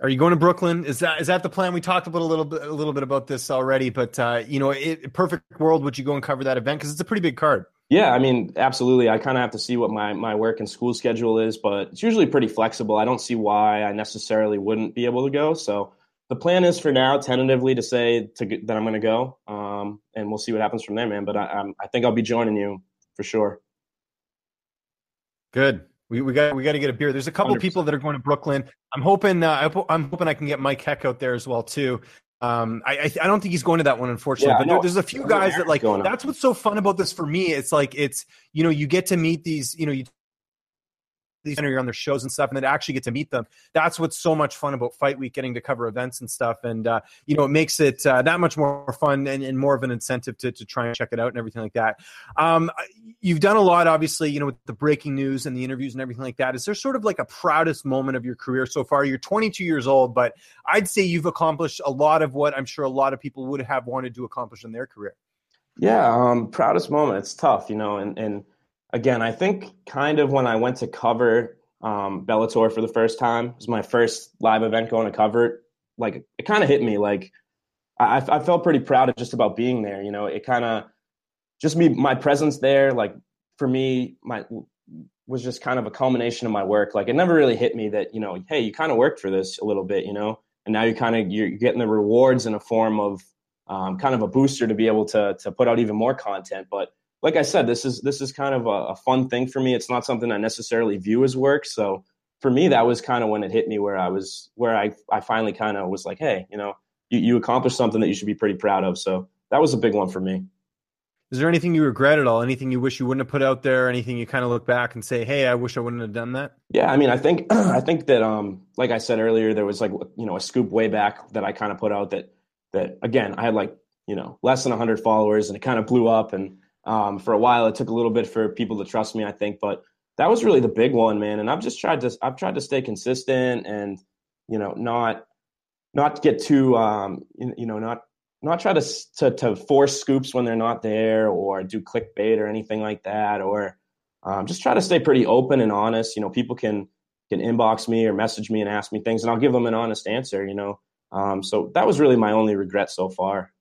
Are you going to Brooklyn? Is that is that the plan? We talked a little, little bit a little bit about this already, but uh, you know, it, perfect world, would you go and cover that event because it's a pretty big card? Yeah, I mean, absolutely. I kind of have to see what my my work and school schedule is, but it's usually pretty flexible. I don't see why I necessarily wouldn't be able to go. So the plan is for now, tentatively, to say to, that I'm going to go, um, and we'll see what happens from there, man. But I, I think I'll be joining you for sure. Good. We, we got we got to get a beer. There's a couple 100%. people that are going to Brooklyn. I'm hoping uh, I'm hoping I can get Mike Heck out there as well too. Um, I, I, I don't think he's going to that one, unfortunately. Yeah, but there, there's a few guys that like. That's what's so fun about this for me. It's like it's you know you get to meet these you know you these are on their shows and stuff, and then actually get to meet them. That's what's so much fun about Fight Week, getting to cover events and stuff, and uh, you know it makes it uh, that much more fun and, and, more of an incentive to, to try and check it out and everything like that. Um, you've done a lot, obviously, you know, with the breaking news and the interviews and everything like that. Is there sort of like a proudest moment of your career so far? You're 22 years old, but I'd say you've accomplished a lot of what I'm sure a lot of people would have wanted to accomplish in their career. Yeah, um, proudest moment. It's tough, you know, and and again, I think kind of when I went to cover um, Bellator for the first time, it was my first live event going to cover it. Like it kind of hit me. Like I, I felt pretty proud of just about being there. You know, it kind of just me my presence there. Like for me, my was just kind of a culmination of my work. Like it never really hit me that you know, hey, you kind of worked for this a little bit, you know, and now you kind of you're getting the rewards in a form of um, kind of a booster to be able to to put out even more content. But like I said, this is this is kind of a, a, fun thing for me. It's not something I necessarily view as work. So for me, that was kind of when it hit me where I was where I I finally kind of was like, hey, you know, you, you accomplished something that you should be pretty proud of. So that was a big one for me. Is there anything you regret at all? Anything you wish you wouldn't have put out there? Anything you kind of look back and say, "Hey, I wish I wouldn't have done that"? Yeah, I mean, I think I think that um, like I said earlier, there was like you know a scoop way back that I kind of put out that that again I had like you know less than 100 followers and it kind of blew up and Um, for a while, it took a little bit for people to trust me, I think, but that was really the big one, man. And I've just tried to I've tried to stay consistent and you know not not get too um, you know not not try to, to to force scoops when they're not there or do clickbait or anything like that or um, just try to stay pretty open and honest. You know, people can can inbox me or message me and ask me things, and I'll give them an honest answer. You know, um, so that was really my only regret so far.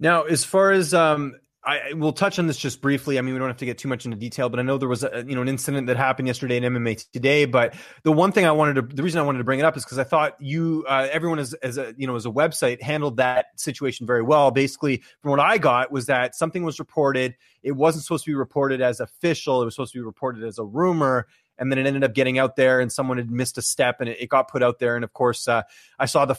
Now, as far as um, I will touch on this just briefly. I mean, we don't have to get too much into detail, but I know there was a, you know an incident that happened yesterday in MMA today. But the one thing I wanted to, the reason I wanted to bring it up is because I thought you, uh, everyone as, as a you know as a website handled that situation very well. Basically, from what I got was that something was reported. It wasn't supposed to be reported as official. It was supposed to be reported as a rumor, and then it ended up getting out there, and someone had missed a step, and it, it got put out there. And of course, uh, I saw the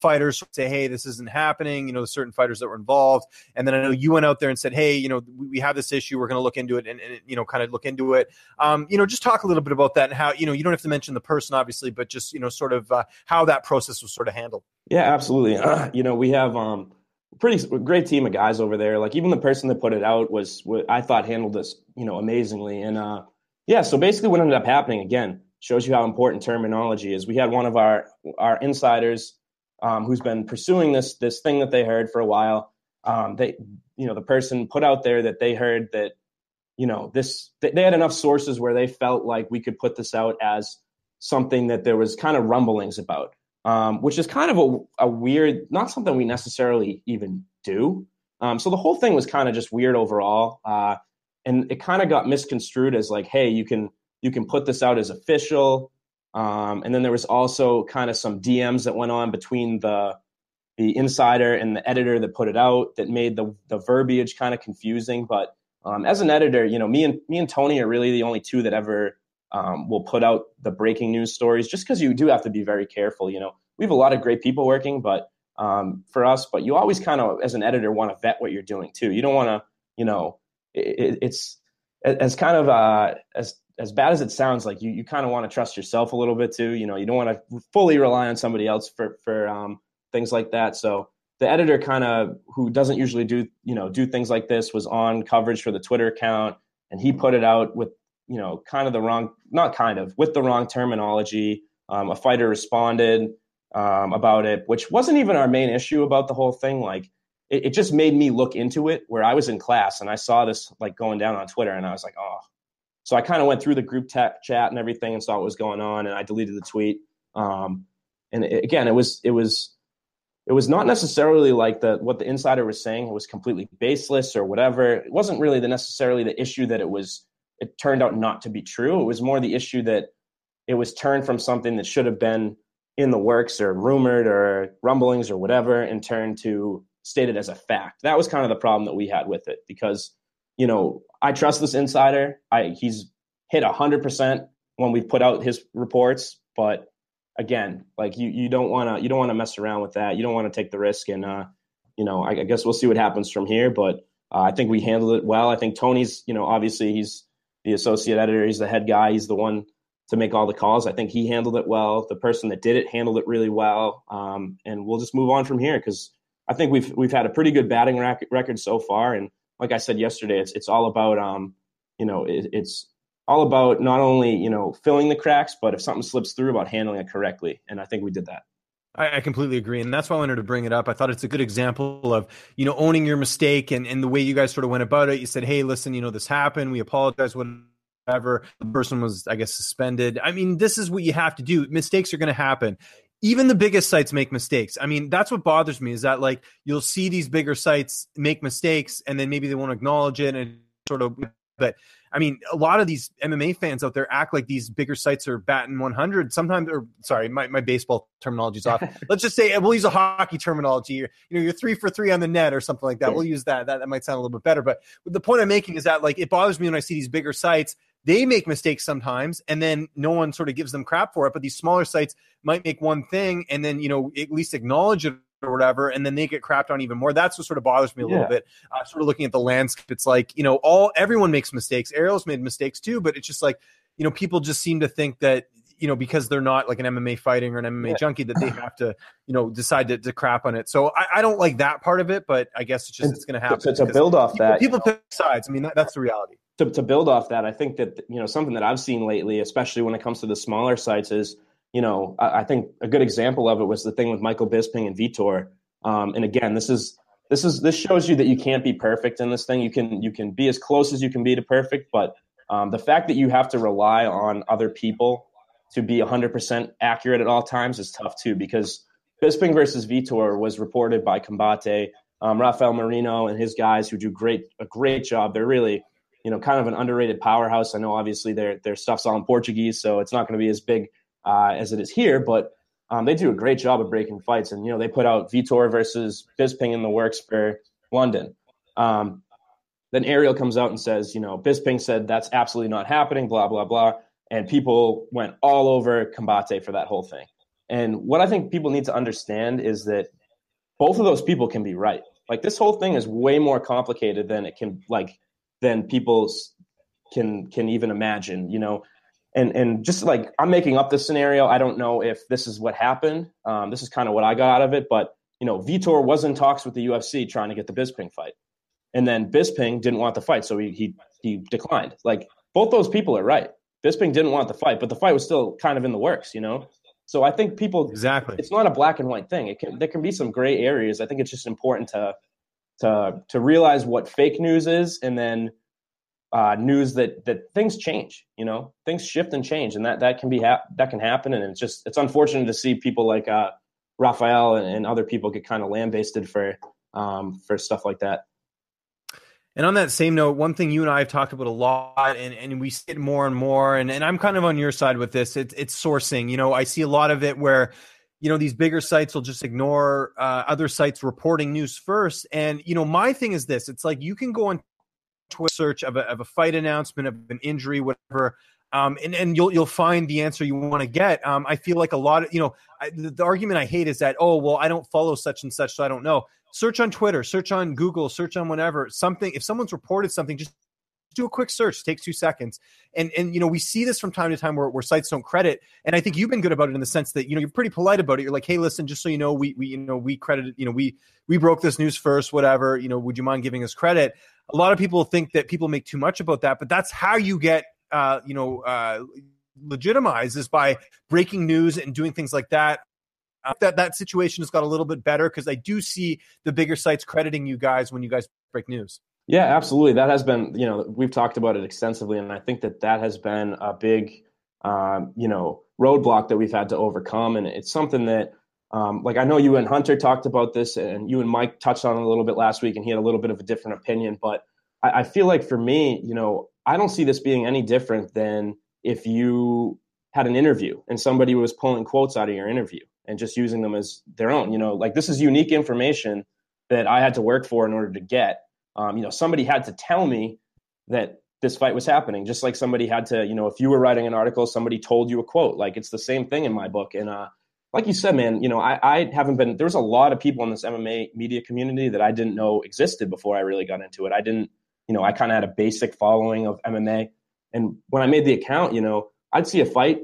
fighters say, hey, this isn't happening, you know, certain fighters that were involved. And then I know you went out there and said, hey, you know, we, we have this issue. We're going to look into it and, and, you know, kind of look into it. Um, you know, just talk a little bit about that and how, you know, you don't have to mention the person, obviously, but just, you know, sort of uh, how that process was sort of handled. Yeah, absolutely. Uh, you know, we have um, pretty great team of guys over there. Like even the person that put it out was, I thought handled this, you know, amazingly. And uh, yeah, so basically what ended up happening again shows you how important terminology is. We had one of our our insiders um, who's been pursuing this this thing that they heard for a while. Um, they, you know, the person put out there that they heard that, you know, this they had enough sources where they felt like we could put this out as something that there was kind of rumblings about, um, which is kind of a, a, weird, not something we necessarily even do. Um, so the whole thing was kind of just weird overall, uh, and it kind of got misconstrued as like, hey, you can you can put this out as official. Um, and then there was also kind of some DMs that went on between the the insider and the editor that put it out that made the the verbiage kind of confusing. But um, as an editor, you know, me and me and Tony are really the only two that ever um, will put out the breaking news stories, just because you do have to be very careful. You know, we have a lot of great people working, but um, for us, but you always kind of, as an editor, want to vet what you're doing too. You don't want to, you know, it, it's as kind of uh, as as bad as it sounds, like you, you kind of want to trust yourself a little bit too. You know, you don't want to fully rely on somebody else for for um, things like that. So the editor kind of who doesn't usually do you know do things like this was on coverage for the Twitter account, and he put it out with you know kind of the wrong not kind of with the wrong terminology. Um, a fighter responded um, about it, which wasn't even our main issue about the whole thing. Like it, it just made me look into it where I was in class and I saw this like going down on Twitter, and I was like, oh so I kind of went through the group tech chat and everything and saw what was going on, and I deleted the tweet. Um, and it, again, it was it was it was not necessarily like the what the insider was saying. Was completely baseless or whatever. It wasn't really the necessarily the issue that it was. It turned out not to be true. It was more the issue that it was turned from something that should have been in the works or rumored or rumblings or whatever, and turned to stated as a fact. That was kind of the problem that we had with it because you know, I trust this insider. I he's hit hundred percent when we've put out his reports, but again, like you you don't want to you don't want to mess around with that. You don't want to take the risk, and uh, you know, I, I, guess we'll see what happens from here. But uh, I think we handled it well. I think Tony's, you know, obviously he's the associate editor, he's the head guy, he's the one to make all the calls. I think he handled it well. The person that did it handled it really well, um, and we'll just move on from here because I think we've we've had a pretty good batting record so far, and like I said yesterday, it's it's all about um, you know, it, it's all about not only you know filling the cracks, but if something slips through, about handling it correctly. And I think we did that. I, completely agree, and that's why I wanted to bring it up. I thought it's a good example of you know owning your mistake and and the way you guys sort of went about it. You said, "Hey, listen, you know this happened. We apologize." Whatever. The person was, I guess, suspended. I mean, this is what you have to do. Mistakes are going to happen even the biggest sites make mistakes. I mean, that's what bothers me is that like you'll see these bigger sites make mistakes and then maybe they won't acknowledge it and sort of but I mean, a lot of these MMA fans out there act like these bigger sites are batting 100. Sometimes, or sorry, my, my baseball terminology is off. Let's just say we'll use a hockey terminology. You're, you know, you're three for three on the net or something like that. We'll use that. that. That might sound a little bit better. But the point I'm making is that like it bothers me when I see these bigger sites they make mistakes sometimes and then no one sort of gives them crap for it but these smaller sites might make one thing and then you know at least acknowledge it or whatever and then they get crapped on even more. That's what sort of bothers me a yeah. little bit uh, sort of looking at the landscape. It's like you know all everyone makes mistakes. Ariel's made mistakes too but it's just like you know people just seem to think that you know because they're not like an MMA fighting or an MMA yeah. junkie that they have to you know decide to, to crap on it. So I, I, don't like that part of it, but I guess it's just it's going to happen. To, to build off people, that, people you know, pick sides. I mean that, that's the reality. To, to build off that, I think that you know something that I've seen lately, especially when it comes to the smaller sites, is you know I, I think a good example of it was the thing with Michael Bisping and Vitor. Um, and again, this is this is this shows you that you can't be perfect in this thing. You can you can be as close as you can be to perfect, but um, the fact that you have to rely on other people to be 100% accurate at all times is tough too. Because Bisping versus Vitor was reported by Combate, um, Raphael Marinho, and his guys who do great a great job. They're really you know kind of an underrated powerhouse. I know obviously their their stuff's all in Portuguese, so it's not going to be as big uh, as it is here, but um, they do a great job of breaking fights. And, you know, they put out Vitor versus Bisping in the works for London. Um, then Ariel comes out and says, you know, Bisping said that's absolutely not happening, blah, blah, blah. And people went all over Combate for that whole thing. And what I think people need to understand is that both of those people can be right. Like this whole thing is way more complicated than it can like than people can can even imagine. You know, and and just like I'm making up this scenario. I don't know if this is what happened. Um, this is kind of what I got out of it. But you know, Vitor was in talks with the UFC trying to get the Bisping fight, and then Bisping didn't want the fight, so he he he declined. Like both those people are right. Bisping didn't want the fight, but the fight was still kind of in the works, you know. So I think people exactly. It's not a black and white thing. It can there can be some gray areas. I think it's just important to to to realize what fake news is, and then uh, news that that things change. You know, things shift and change, and that that can be hap- that can happen. And it's just it's unfortunate to see people like uh, Raphael and, and, other people get kind of lambasted for um, for stuff like that. And on that same note, one thing you and I have talked about a lot, and, and we see it more and more, and, and I'm kind of on your side with this. It's it's sourcing. You know, I see a lot of it where, you know, these bigger sites will just ignore uh, other sites reporting news first. And you know, my thing is this: it's like you can go on Twitter search of a, of a fight announcement, of an injury, whatever. Um, and, and you'll you'll find the answer you want to get. Um, I feel like a lot of you know I, the, the, argument I hate is that oh well I don't follow such and such so I don't know. Search on Twitter, search on Google, search on whatever something. If someone's reported something, just do a quick search. Takes two seconds. And and you know we see this from time to time where, where sites don't credit. And I think you've been good about it in the sense that you know you're pretty polite about it. You're like, hey, listen, just so you know, we we you know we credited you know we we broke this news first, whatever. You know, would you mind giving us credit? a lot of people think that people make too much about that, but that's how you get, uh, you know, uh, legitimized is by breaking news and doing things like that. Uh, that that situation has got a little bit better because I do see the bigger sites crediting you guys when you guys break news. Yeah, absolutely. That has been, you know, we've talked about it extensively, and I think that that has been a big, um, you know, roadblock that we've had to overcome, and it's something that um, like I know you and Hunter talked about this, and you and Mike touched on it a little bit last week, and he had a little bit of a different opinion. But I, I feel like for me, you know, I don't see this being any different than if you had an interview and somebody was pulling quotes out of your interview and just using them as their own. You know, like this is unique information that I had to work for in order to get. Um, you know, somebody had to tell me that this fight was happening, just like somebody had to, you know, if you were writing an article, somebody told you a quote. Like it's the same thing in my book. And uh, like you said, man, you know, I, I haven't been, there's a lot of people in this MMA media community that I didn't know existed before I really got into it. I didn't, you know, I kind of had a basic following of MMA. And when I made the account, you know, I'd see a fight,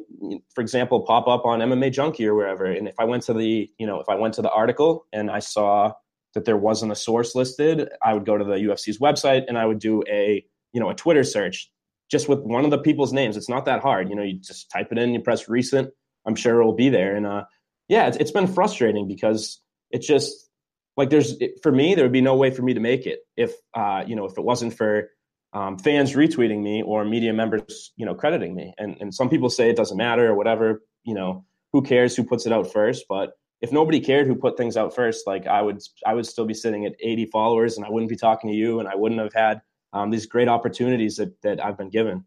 for example, pop up on MMA Junkie or wherever. And if I went to the, you know, if I went to the article and I saw that there wasn't a source listed, I would go to the UFC's website and I would do a, you know, a Twitter search just with one of the people's names. It's not that hard. You know, you just type it in, you press recent. I'm sure it will be there. And uh, yeah, it's, it's been frustrating because it's just like there's for me there would be no way for me to make it if uh, you know if it wasn't for um, fans retweeting me or media members you know crediting me. And and some people say it doesn't matter or whatever you know who cares who puts it out first. But if nobody cared who put things out first like i would i would still be sitting at 80 followers and i wouldn't be talking to you and i wouldn't have had um, these great opportunities that that i've been given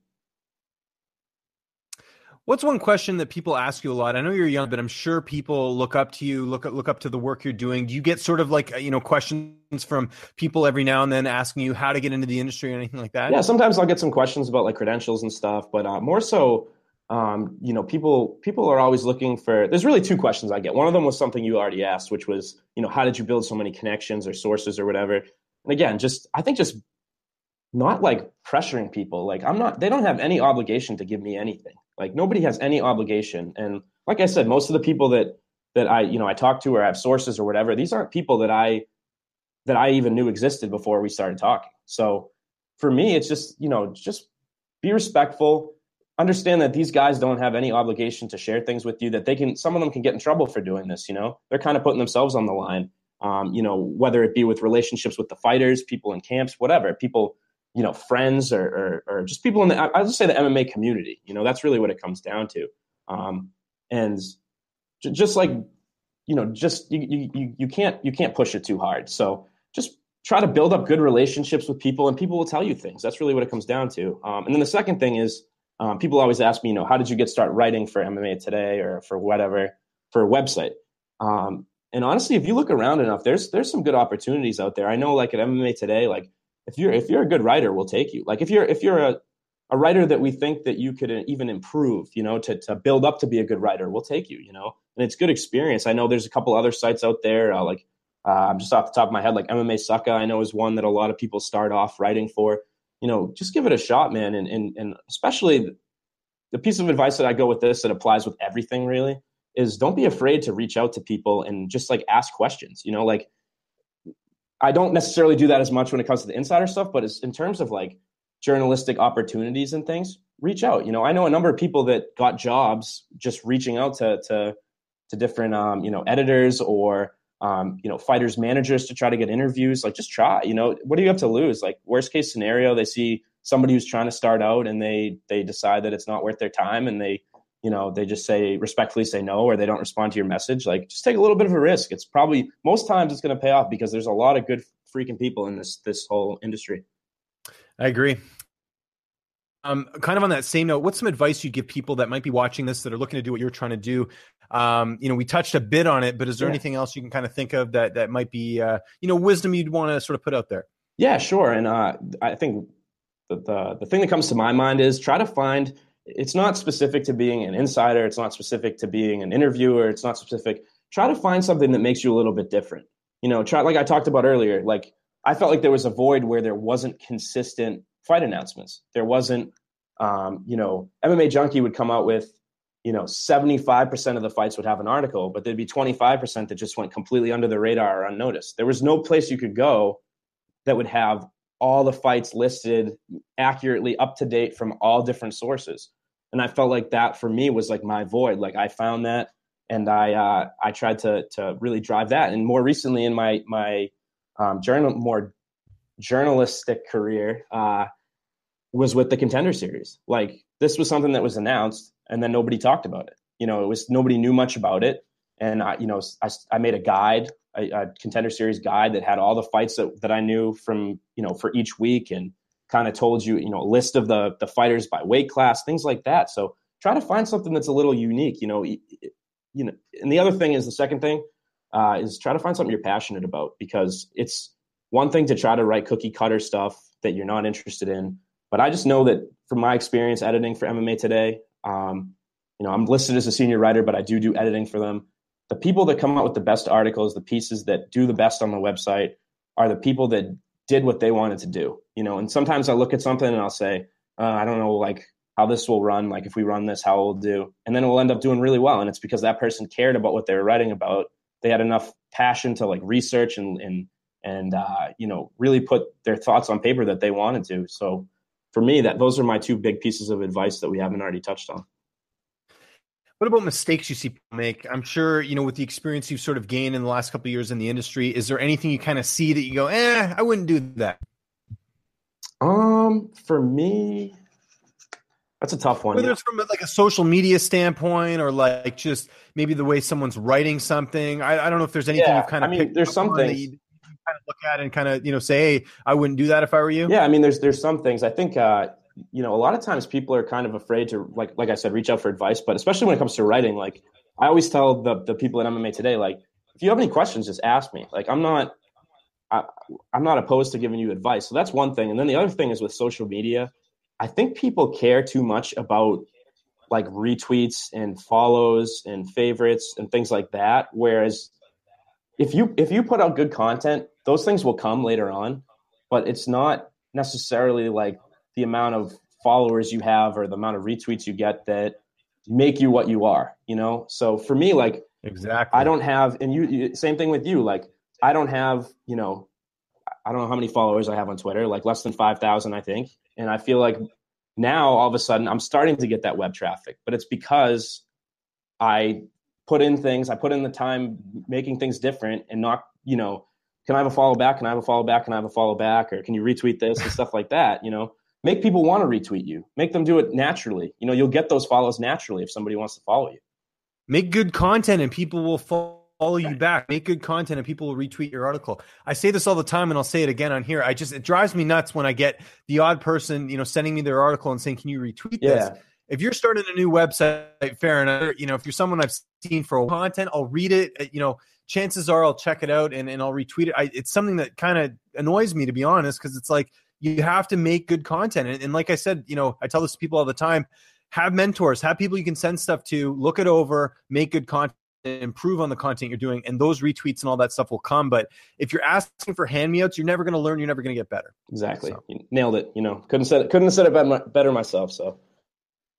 What's one question that people ask you a lot? I know you're young, but I'm sure people look up to you, look look up to the work you're doing. Do you get sort of like you know questions from people every now and then asking you how to get into the industry or anything like that? Yeah, sometimes I'll get some questions about like credentials and stuff, but uh, more so, um, you know, people people are always looking for. There's really two questions I get. One of them was something you already asked, which was you know how did you build so many connections or sources or whatever. And again, just I think just not like pressuring people. Like I'm not. They don't have any obligation to give me anything Like nobody has any obligation. And like I said, most of the people that that I you know I talk to or have sources or whatever, these aren't people that I that I even knew existed before we started talking. So for me, it's just you know just be respectful. Understand that these guys don't have any obligation to share things with you. That they can, some of them can get in trouble for doing this. You know, they're kind of putting themselves on the line. Um, you know, whether it be with relationships with the fighters, people in camps, whatever, people you know, friends or, or, or just people in the, I'll just say the MMA community, you know, that's really what it comes down to. Um, and j- just like, you know, just, you, you, you can't, you can't push it too hard. So just try to build up good relationships with people and people will tell you things. That's really what it comes down to. Um, and then the second thing is, um, people always ask me, you know, how did you get start writing for MMA today or for whatever, for a website? Um, and honestly, if you look around enough, there's, there's some good opportunities out there. I know like at MMA today, like if you're if you're a good writer, we'll take you. Like if you're if you're a a writer that we think that you could even improve, you know, to to build up to be a good writer, we'll take you. You know, and it's good experience. I know there's a couple other sites out there, uh, like uh, I'm just off the top of my head, like MMA Sucka. I know is one that a lot of people start off writing for. You know, just give it a shot, man, and and and especially the piece of advice that I go with this that applies with everything really is don't be afraid to reach out to people and just like ask questions. You know, like I don't necessarily do that as much when it comes to the insider stuff, but in terms of like journalistic opportunities and things, reach out. You know, I know a number of people that got jobs just reaching out to to to different um, you know editors or um, you know fighters managers to try to get interviews. Like, just try. You know, what do you have to lose? Like, worst case scenario, they see somebody who's trying to start out and they they decide that it's not worth their time and they you know they just say respectfully say no or they don't respond to your message like just take a little bit of a risk it's probably most times it's going to pay off because there's a lot of good freaking people in this this whole industry i agree um, kind of on that same note, what's some advice you'd give people that might be watching this that are looking to do what you're trying to do? Um, you know, we touched a bit on it, but is there yeah. anything else you can kind of think of that that might be, uh, you know, wisdom you'd want to sort of put out there? Yeah, sure. And uh, I think the, the the thing that comes to my mind is try to find it's not specific to being an insider it's not specific to being an interviewer it's not specific. Try to find something that makes you a little bit different. You know try like i talked about earlier like i felt like there was a void where there wasn't consistent fight announcements. There wasn't um, you know mma junkie would come out with you know 75% of the fights would have an article but there'd be 25% that just went completely under the radar or unnoticed. There was no place you could go that would have all the fights listed accurately up to date from all different sources. And i felt like that for me was like my void. Like i found that and i uh, i tried to to really drive that. And more recently in my my um, journal more journalistic career uh, was with the contender series. Like this was something that was announced and then nobody talked about it. You know it was nobody knew much about it. And i you know i, I made a guide a, a, contender series guide that had all the fights that, that I knew from you know for each week and kind of told you you know a list of the the fighters by weight class things like that. So try to find something that's a little unique you know you know and the other thing is the second thing uh, is try to find something you're passionate about because it's one thing to try to write cookie cutter stuff that you're not interested in but I just know that from my experience editing for MMA today um, you know I'm listed as a senior writer but I do do editing for them the people that come out with the best articles, the pieces that do the best on the website are the people that did what they wanted to do. You know, and sometimes I look at something and I'll say, uh, I don't know, like how this will run. Like if we run this, how it'll do, and then it will end up doing really well. And it's because that person cared about what they were writing about. They had enough passion to like research and and and uh, you know really put their thoughts on paper that they wanted to. So for me, that those are my two big pieces of advice that we haven't already touched on. What about mistakes you see people make? I'm sure, you know, with the experience you've sort of gained in the last couple years in the industry, is there anything you kind of see that you go, eh, I wouldn't do that? Um, for me, that's a tough one. Whether yeah. it's from like a social media standpoint or like just maybe the way someone's writing something. I, I don't know if there's anything yeah, you've kind of. I mean, there's some things you kind of look at and kind of you know say, hey, I wouldn't do that if I were you. Yeah, I mean, there's there's some things. I think uh, you know, a lot of times people are kind of afraid to like like I said, reach out for advice, but especially when it comes to writing, like I always tell the the people at MMA today, like if you have any questions, just ask me. Like I'm not I, I'm not opposed to giving you advice. So that's one thing. And then the other thing is with social media, I think people care too much about like retweets and follows and favorites and things like that. Whereas if you if you put out good content, those things will come later on, but it's not necessarily like the amount of followers you have or the amount of retweets you get that make you what you are, you know? So for me, like, exactly, I don't have, and you, you same thing with you. Like, I don't have, you know, I don't know how many followers I have on Twitter, like less than 5,000, I think. And I feel like now all of a sudden I'm starting to get that web traffic, but it's because I put in things, I put in the time making things different and not, you know, can I have a follow back? Can I have a follow back? Can I have a follow back? Or can you retweet this and stuff like that? You know, make people want to retweet you, make them do it naturally. You know, you'll get those follows naturally if somebody wants to follow you. Make good content and people will follow you back. Make good content and people will retweet your article. I say this all the time and i'll say it again on here. I just it drives me nuts when i get the odd person you know sending me their article and saying can you retweet yeah. this if you're starting a new website fair enough. You know if you're someone i've seen for content i'll read it. Uh, you know chances are i'll check it out and, and i'll retweet it. I, it's something that kind of annoys me to be honest because it's like you have to make good content. And, and like i said you know i tell this to people all the time have mentors have people you can send stuff to look it over make good content improve on the content you're doing and those retweets and all that stuff will come. But if you're asking for hand me outs you're never going to learn you're never going to get better. Exactly. So. nailed it you know. Couldn't said it couldn't have said it better myself so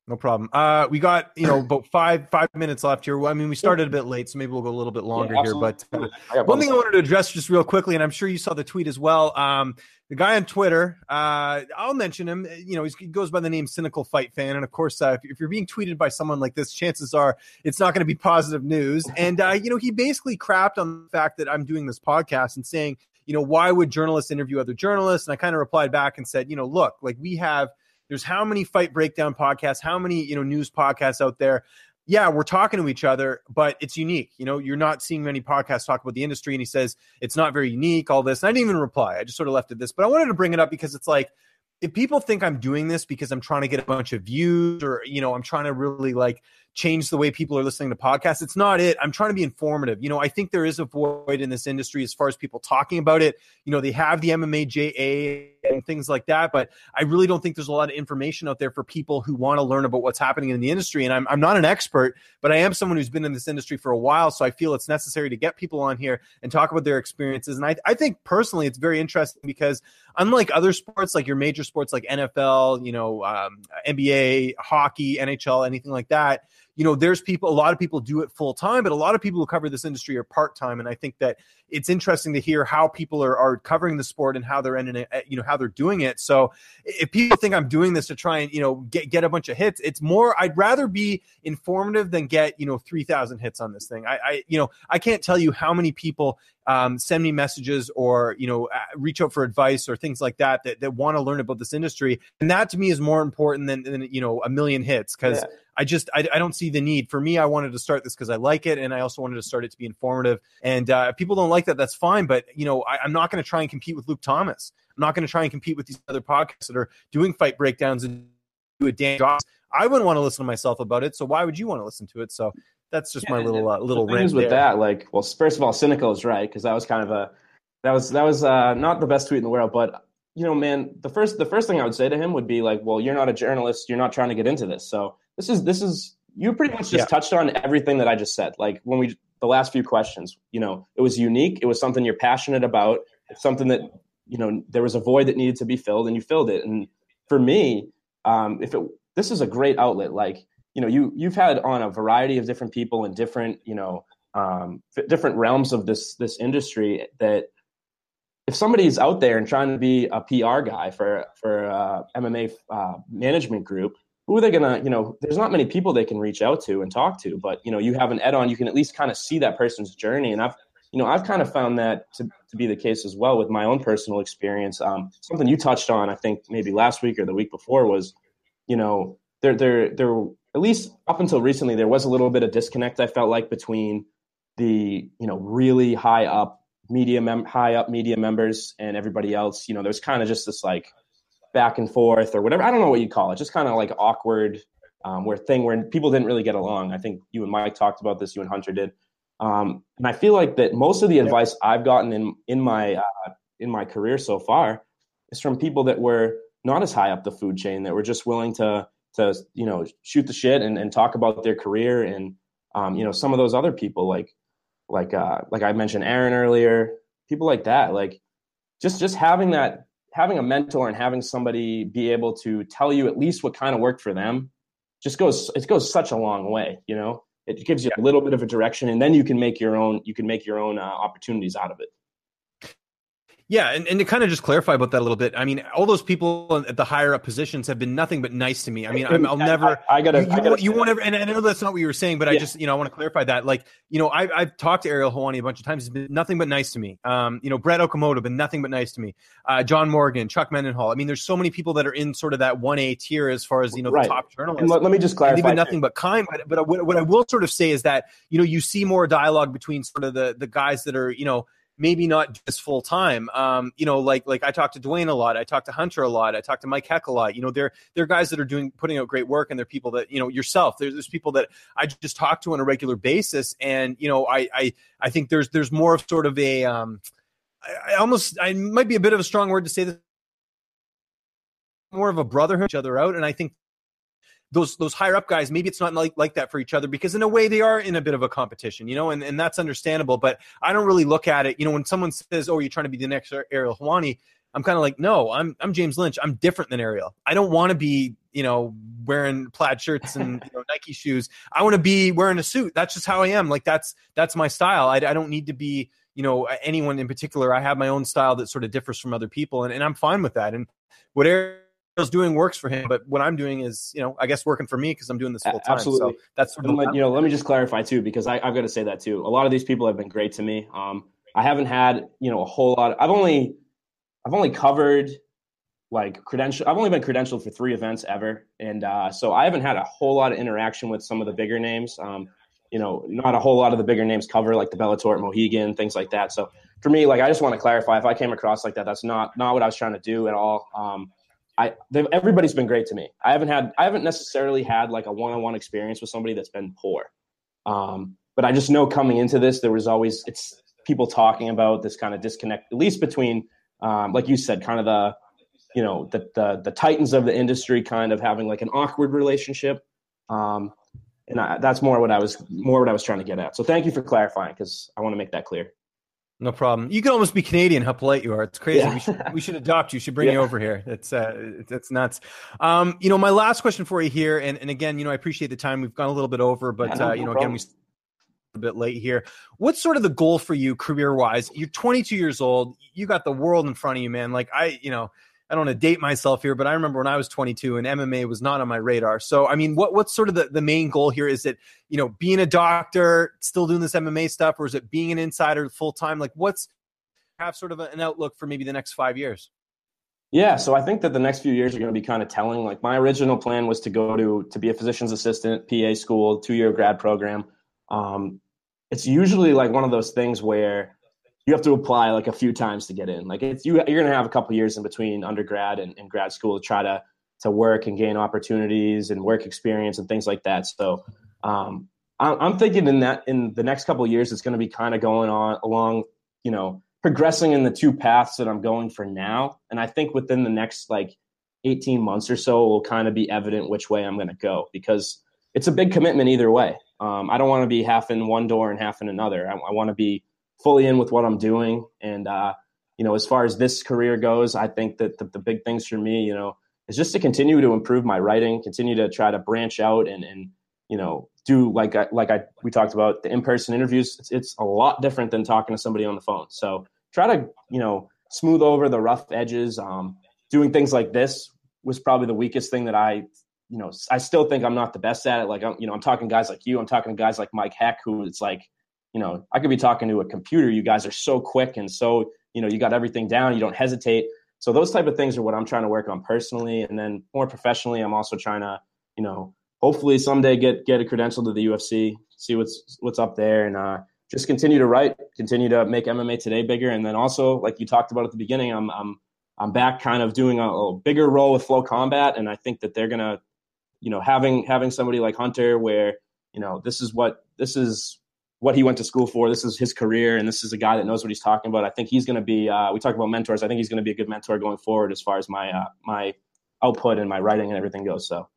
no problem uh we got you know about five five minutes left here i mean we started a bit late so maybe we'll go a little bit longer yeah, here but uh, one thing i wanted to address just real quickly and i'm sure you saw the tweet as well um the guy on Twitter, uh, I'll mention him. You know, he goes by the name Cynical Fight Fan, and of course, uh, if, if, you're being tweeted by someone like this, chances are it's not going to be positive news. And uh, you know, he basically crapped on the fact that I'm doing this podcast and saying, you know, why would journalists interview other journalists? And I kind of replied back and said, you know, look, like we have there's how many fight breakdown podcasts, how many you know news podcasts out there yeah, we're talking to each other, but it's unique. You know, you're not seeing many podcasts talk about the industry. And he says it's not very unique, all this. And I didn't even reply. I just sort of left it this. But I wanted to bring it up because it's like, if people think I'm doing this because I'm trying to get a bunch of views or, you know, I'm trying to really like change the way people are listening to podcasts. It's not it. I'm trying to be informative. You know, I think there is a void in this industry as far as people talking about it. You know, they have the MMA JA and things like that, but I really don't think there's a lot of information out there for people who want to learn about what's happening in the industry. And I'm, I'm not an expert, but I am someone who's been in this industry for a while. So I feel it's necessary to get people on here and talk about their experiences. And I, I think personally, it's very interesting because unlike other sports, like your major sports like NFL, you know, um, NBA, hockey, NHL, anything like that, you know, there's people, a lot of people do it full time, but a lot of people who cover this industry are part time. And I think that it's interesting to hear how people are, are covering the sport and how they're in it, you know, how they're doing it. So if people think I'm doing this to try and, you know, get, get a bunch of hits, it's more, I'd rather be informative than get, you know, 3000 hits on this thing. I, I, you know, I can't tell you how many people um, send me messages or you know uh, reach out for advice or things like that that, that want to learn about this industry and that to me is more important than, than you know a million hits because yeah. I just I, I, don't see the need. For me, I wanted to start this because I like it, and I also wanted to start it to be informative. And uh, if people don't like that, that's fine. But you know, I, am not going to try and compete with Luke Thomas. I'm not going to try and compete with these other podcasts that are doing fight breakdowns and do a damn job. I wouldn't want to listen to myself about it. So why would you want to listen to it? So that's just yeah, my little uh, little rant with there. that. Like, well, first of all, cynical is right because that was kind of a that was that was uh, not the best tweet in the world, but you know, man, the first the first thing I would say to him would be like, well, you're not a journalist, you're not trying to get into this, so this is this is you pretty much just yeah. touched on everything that I just said. Like when we the last few questions, you know, it was unique. It was something you're passionate about. It's something that you know there was a void that needed to be filled, and you filled it. And for me, um, if it this is a great outlet. Like you know, you you've had on a variety of different people in different you know um, different realms of this this industry that if somebody's out there and trying to be a PR guy for for uh, MMA uh, management group, who are they gonna? You know, there's not many people they can reach out to and talk to, but you know, you have an ed on, you can at least kind of see that person's journey. And I've you know I've kind of found that to, to be the case as well with my own personal experience. Um, something you touched on, I think maybe last week or the week before was, you know, there there there at least up until recently there was a little bit of disconnect I felt like between the you know really high up media mem- high up media members and everybody else. You know, there's kind of just this like back and forth or whatever. I don't know what you call it. Just kind of like awkward um, where thing where people didn't really get along. I think you and Mike talked about this. You and Hunter did. Um, and I feel like that most of the advice I've gotten in in my uh, in my career so far is from people that were not as high up the food chain that were just willing to to you know shoot the shit and, and talk about their career and um, you know some of those other people like like uh, like I mentioned Aaron earlier, people like that, like just just having that having a mentor and having somebody be able to tell you at least what kind of worked for them just goes it goes such a long way you know? It gives you a little bit of a direction and then you can make your own you can make your own uh, opportunities out of it yeah, and, and to kind of just clarify about that a little bit, I mean, all those people at the higher up positions have been nothing but nice to me. I mean, i will never. I, I gotta. You, you, I gotta you won't ever. And I know that's not what you were saying, but yeah. I just, you know, I want to clarify that. Like, you know, I've, I've talked to Ariel Helwani a bunch of times. He's been nothing but nice to me. Um, you know, Brett Okamoto been nothing but nice to me. Uh, John Morgan, Chuck Mendenhall. I mean, there's so many people that are in sort of that one A tier as far as you know right. the top journalists. Let, let, me just clarify. They've been nothing but kind. But but what, what I will sort of say is that you know you see more dialogue between sort of the the guys that are you know maybe not just full time. Um, you know, like like I talk to Dwayne a lot, I talk to Hunter a lot, I talk to Mike Heck a lot. You know, they're they're guys that are doing putting out great work, and they're people that you know yourself. There's, there's people that I just talk to on a regular basis, and you know, I I I think there's there's more of sort of a um, I, I almost I might be a bit of a strong word to say this more of a brotherhood each other out and i think those those higher up guys, maybe it's not like like that for each other because in a way they are in a bit of a competition, you know, and, and that's understandable. But I don't really look at it, you know, when someone says, "Oh, you're trying to be the next Ariel Helwani," I'm kind of like, no, I'm I'm James Lynch. I'm different than Ariel. I don't want to be, you know, wearing plaid shirts and you know, Nike shoes. I want to be wearing a suit. That's just how I am. Like that's that's my style. I, I don't need to be, you know, anyone in particular. I have my own style that sort of differs from other people, and, and I'm fine with that. And what Ariel doing works for him, but what I'm doing is, you know, I guess working for me because I'm doing this full time. Absolutely. So that's sort of let, you know. Let me just clarify too, because I, have got to say that too. A lot of these people have been great to me. Um, I haven't had you know a whole lot. I've only I've only covered like credential. I've only been credentialed for three events ever, and uh, so I haven't had a whole lot of interaction with some of the bigger names. Um, you know, not a whole lot of the bigger names cover like the Bellator, Mohegan, things like that. So for me, like I just want to clarify, if I came across like that, that's not not what I was trying to do at all. Um, I everybody's been great to me. I haven't had I haven't necessarily had like a one-on-one experience with somebody that's been poor. Um, but I just know coming into this, there was always it's people talking about this kind of disconnect, at least between, um, like you said, kind of the, you know, the, the the titans of the industry, kind of having like an awkward relationship. Um, and I, that's more what I was more what I was trying to get at. So thank you for clarifying because I want to make that clear. No problem. You can almost be Canadian. How polite you are. It's crazy. Yeah. We, should, we should adopt you. Should bring yeah. you over here. It's uh, it's nuts. Um, you know, my last question for you here, and, and again, you know, I appreciate the time. We've gone a little bit over, but yeah, no, uh, you know, no again, we're a bit late here. What's sort of the goal for you career wise? You're 22 years old. You got the world in front of you, man. Like I, you know, I don't want to date myself here, but I remember when I was 22 and MMA was not on my radar. So, I mean, what what's sort of the, the main goal here? Is it, you know, being a doctor, still doing this MMA stuff, or is it being an insider full time? Like, what's have sort of an outlook for maybe the next five years? Yeah, so I think that the next few years are going to be kind of telling. Like my original plan was to go to to be a physician's assistant, PA school, two year grad program. Um, it's usually like one of those things where you have to apply like a few times to get in. Like it's you, you're to have a couple years in between undergrad and, and grad school to try to to work and gain opportunities and work experience and things like that. So um, I'm thinking in that in the next couple years, it's to be kind of going on along, you know, progressing in the two paths that I'm going for now. And I think within the next like 18 months or so, will kind of be evident which way I'm to go because it's a big commitment either way. Um, I don't want to be half in one door and half in another. I, I want to be fully in with what I'm doing. And, uh, you know, as far as this career goes, I think that the, the big things for me, you know, is just to continue to improve my writing, continue to try to branch out and, and you know, do like I, like I we talked about the in-person interviews. It's, it's a lot different than talking to somebody on the phone. So try to you know smooth over the rough edges. Um, doing things like this was probably the weakest thing that I you know I still think I'm not the best at it. Like I'm you know I'm talking guys like you. I'm talking to guys like Mike Heck, who it's like you know I could be talking to a computer. You guys are so quick and so you know you got everything down. You don't hesitate. So those type of things are what I'm trying to work on personally, and then more professionally, I'm also trying to you know hopefully someday get get a credential to the UFC, see what's what's up there, and uh, just continue to write, continue to make MMA today bigger, and then also, like you talked about at the beginning, I'm I'm I'm back kind of doing a, a bigger role with FloCombat, and I think that they're gonna, you know, having having somebody like Hunter, where you know this is what this is what he went to school for. This is his career, and this is a guy that knows what he's talking about. I think he's going to be. Uh, we talk about mentors. I think he's going to be a good mentor going forward as far as my uh, my output and my writing and everything goes. So,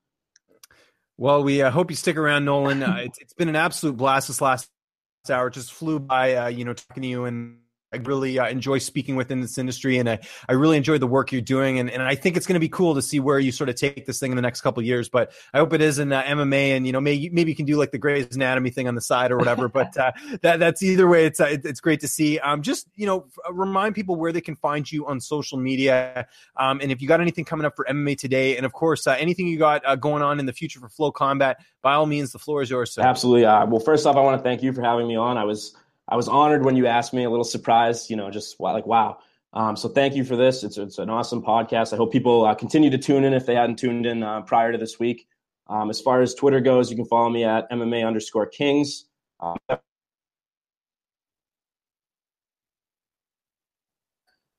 well, we uh, hope you stick around, Nolan. Uh, it's, it's been an absolute blast this last hour just flew by. Uh, you know, talking to you and I really uh, enjoy speaking within this industry, and I, I really enjoy the work you're doing, and, and I think it's going to be cool to see where you sort of take this thing in the next couple years. But I hope it is in uh, MMA, and you know maybe maybe you can do like the Grey's Anatomy thing on the side or whatever. but uh, that that's either way, it's uh, it's great to see. Um, just you know remind people where they can find you on social media, um, and if you got anything coming up for MMA today, and of course uh, anything you got uh, going on in the future for FloCombat, by all means, the floor is yours. So. Absolutely. well, first off, I want to thank you for having me on. I was I was honored when you asked me, a little surprised, you know, just like, wow. Um, so thank you for this. It's, it's an awesome podcast. I hope people uh, continue to tune in if they hadn't tuned in uh, prior to this week. Um, as far as Twitter goes, you can follow me at MMA underscore Kings.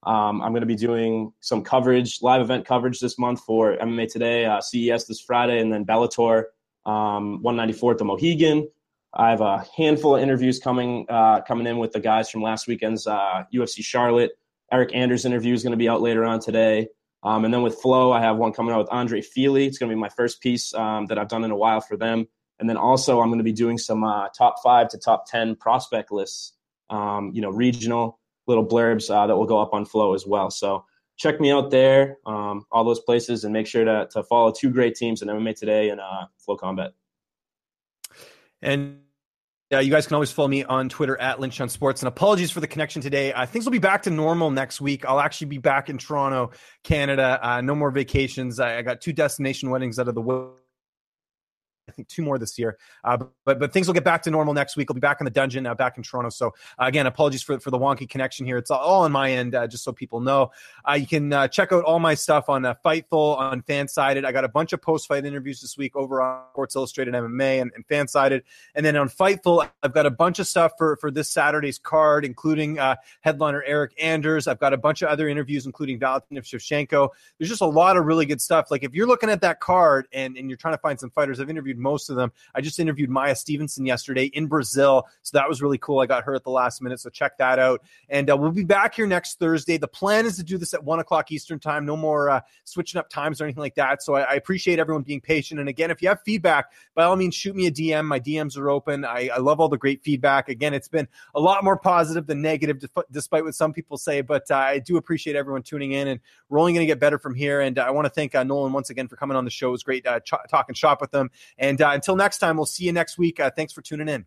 Um, I'm going to be doing some coverage, live event coverage this month for MMA Today, uh, CES this Friday, and then Bellator um, 194 at the Mohegan. I have a handful of interviews coming uh, coming in with the guys from last weekend's uh, UFC Charlotte. Eryk Anders interview is going to be out later on today. Um, and then with Flow, I have one coming out with Andre Fili. It's going to be my first piece um, that I've done in a while for them. And then also, I'm going to be doing some uh, top five to top 10 prospect lists, um, you know, regional little blurbs uh, that will go up on Flow as well. So check me out there, um, all those places, and make sure to, to follow two great teams in MMA Today and uh, FloCombat. And yeah, you guys can always follow me on Twitter at Lynch on Sports. And apologies for the connection today. Uh, things will be back to normal next week. I'll actually be back in Toronto, Canada. Uh, no more vacations. I, I, got two destination weddings out of the way I think two more this year. Uh, but but things will get back to normal next week. I'll be back in the dungeon, uh, back in Toronto. So uh, again, apologies for for the wonky connection here. It's all on my end, uh, just so people know. Uh, you can uh, check out all my stuff on Fightful on Fansided. I got a bunch of post fight interviews this week over on Sports Illustrated MMA and, and Fansided, and then on Fightful, I've got a bunch of stuff for for this Saturday's card, including headliner Eryk Anders. I've got a bunch of other interviews, including Valentina Shevchenko. There's just a lot of really good stuff. Like if you're looking at that card and and you're trying to find some fighters, I've interviewed most of them. I just interviewed Maia Stevenson yesterday in Brazil. So that was really cool. I got her at the last minute. So check that out. And uh, we'll be back here next Thursday. The plan is to do this at one o'clock Eastern time. No more uh, switching up times or anything like that. So I, I, appreciate everyone being patient. And again, if you have feedback, by all means, shoot me a DM. My DMs are open. I, I love all the great feedback. Again, it's been a lot more positive than negative, despite what some people say. But uh, I do appreciate everyone tuning in. And we're only going to get better from here. And I want to thank uh, Nolan once again for coming on the show. It was great uh, ch- talking shop with them. And until next time, we'll see you next week. Uh, thanks for tuning in.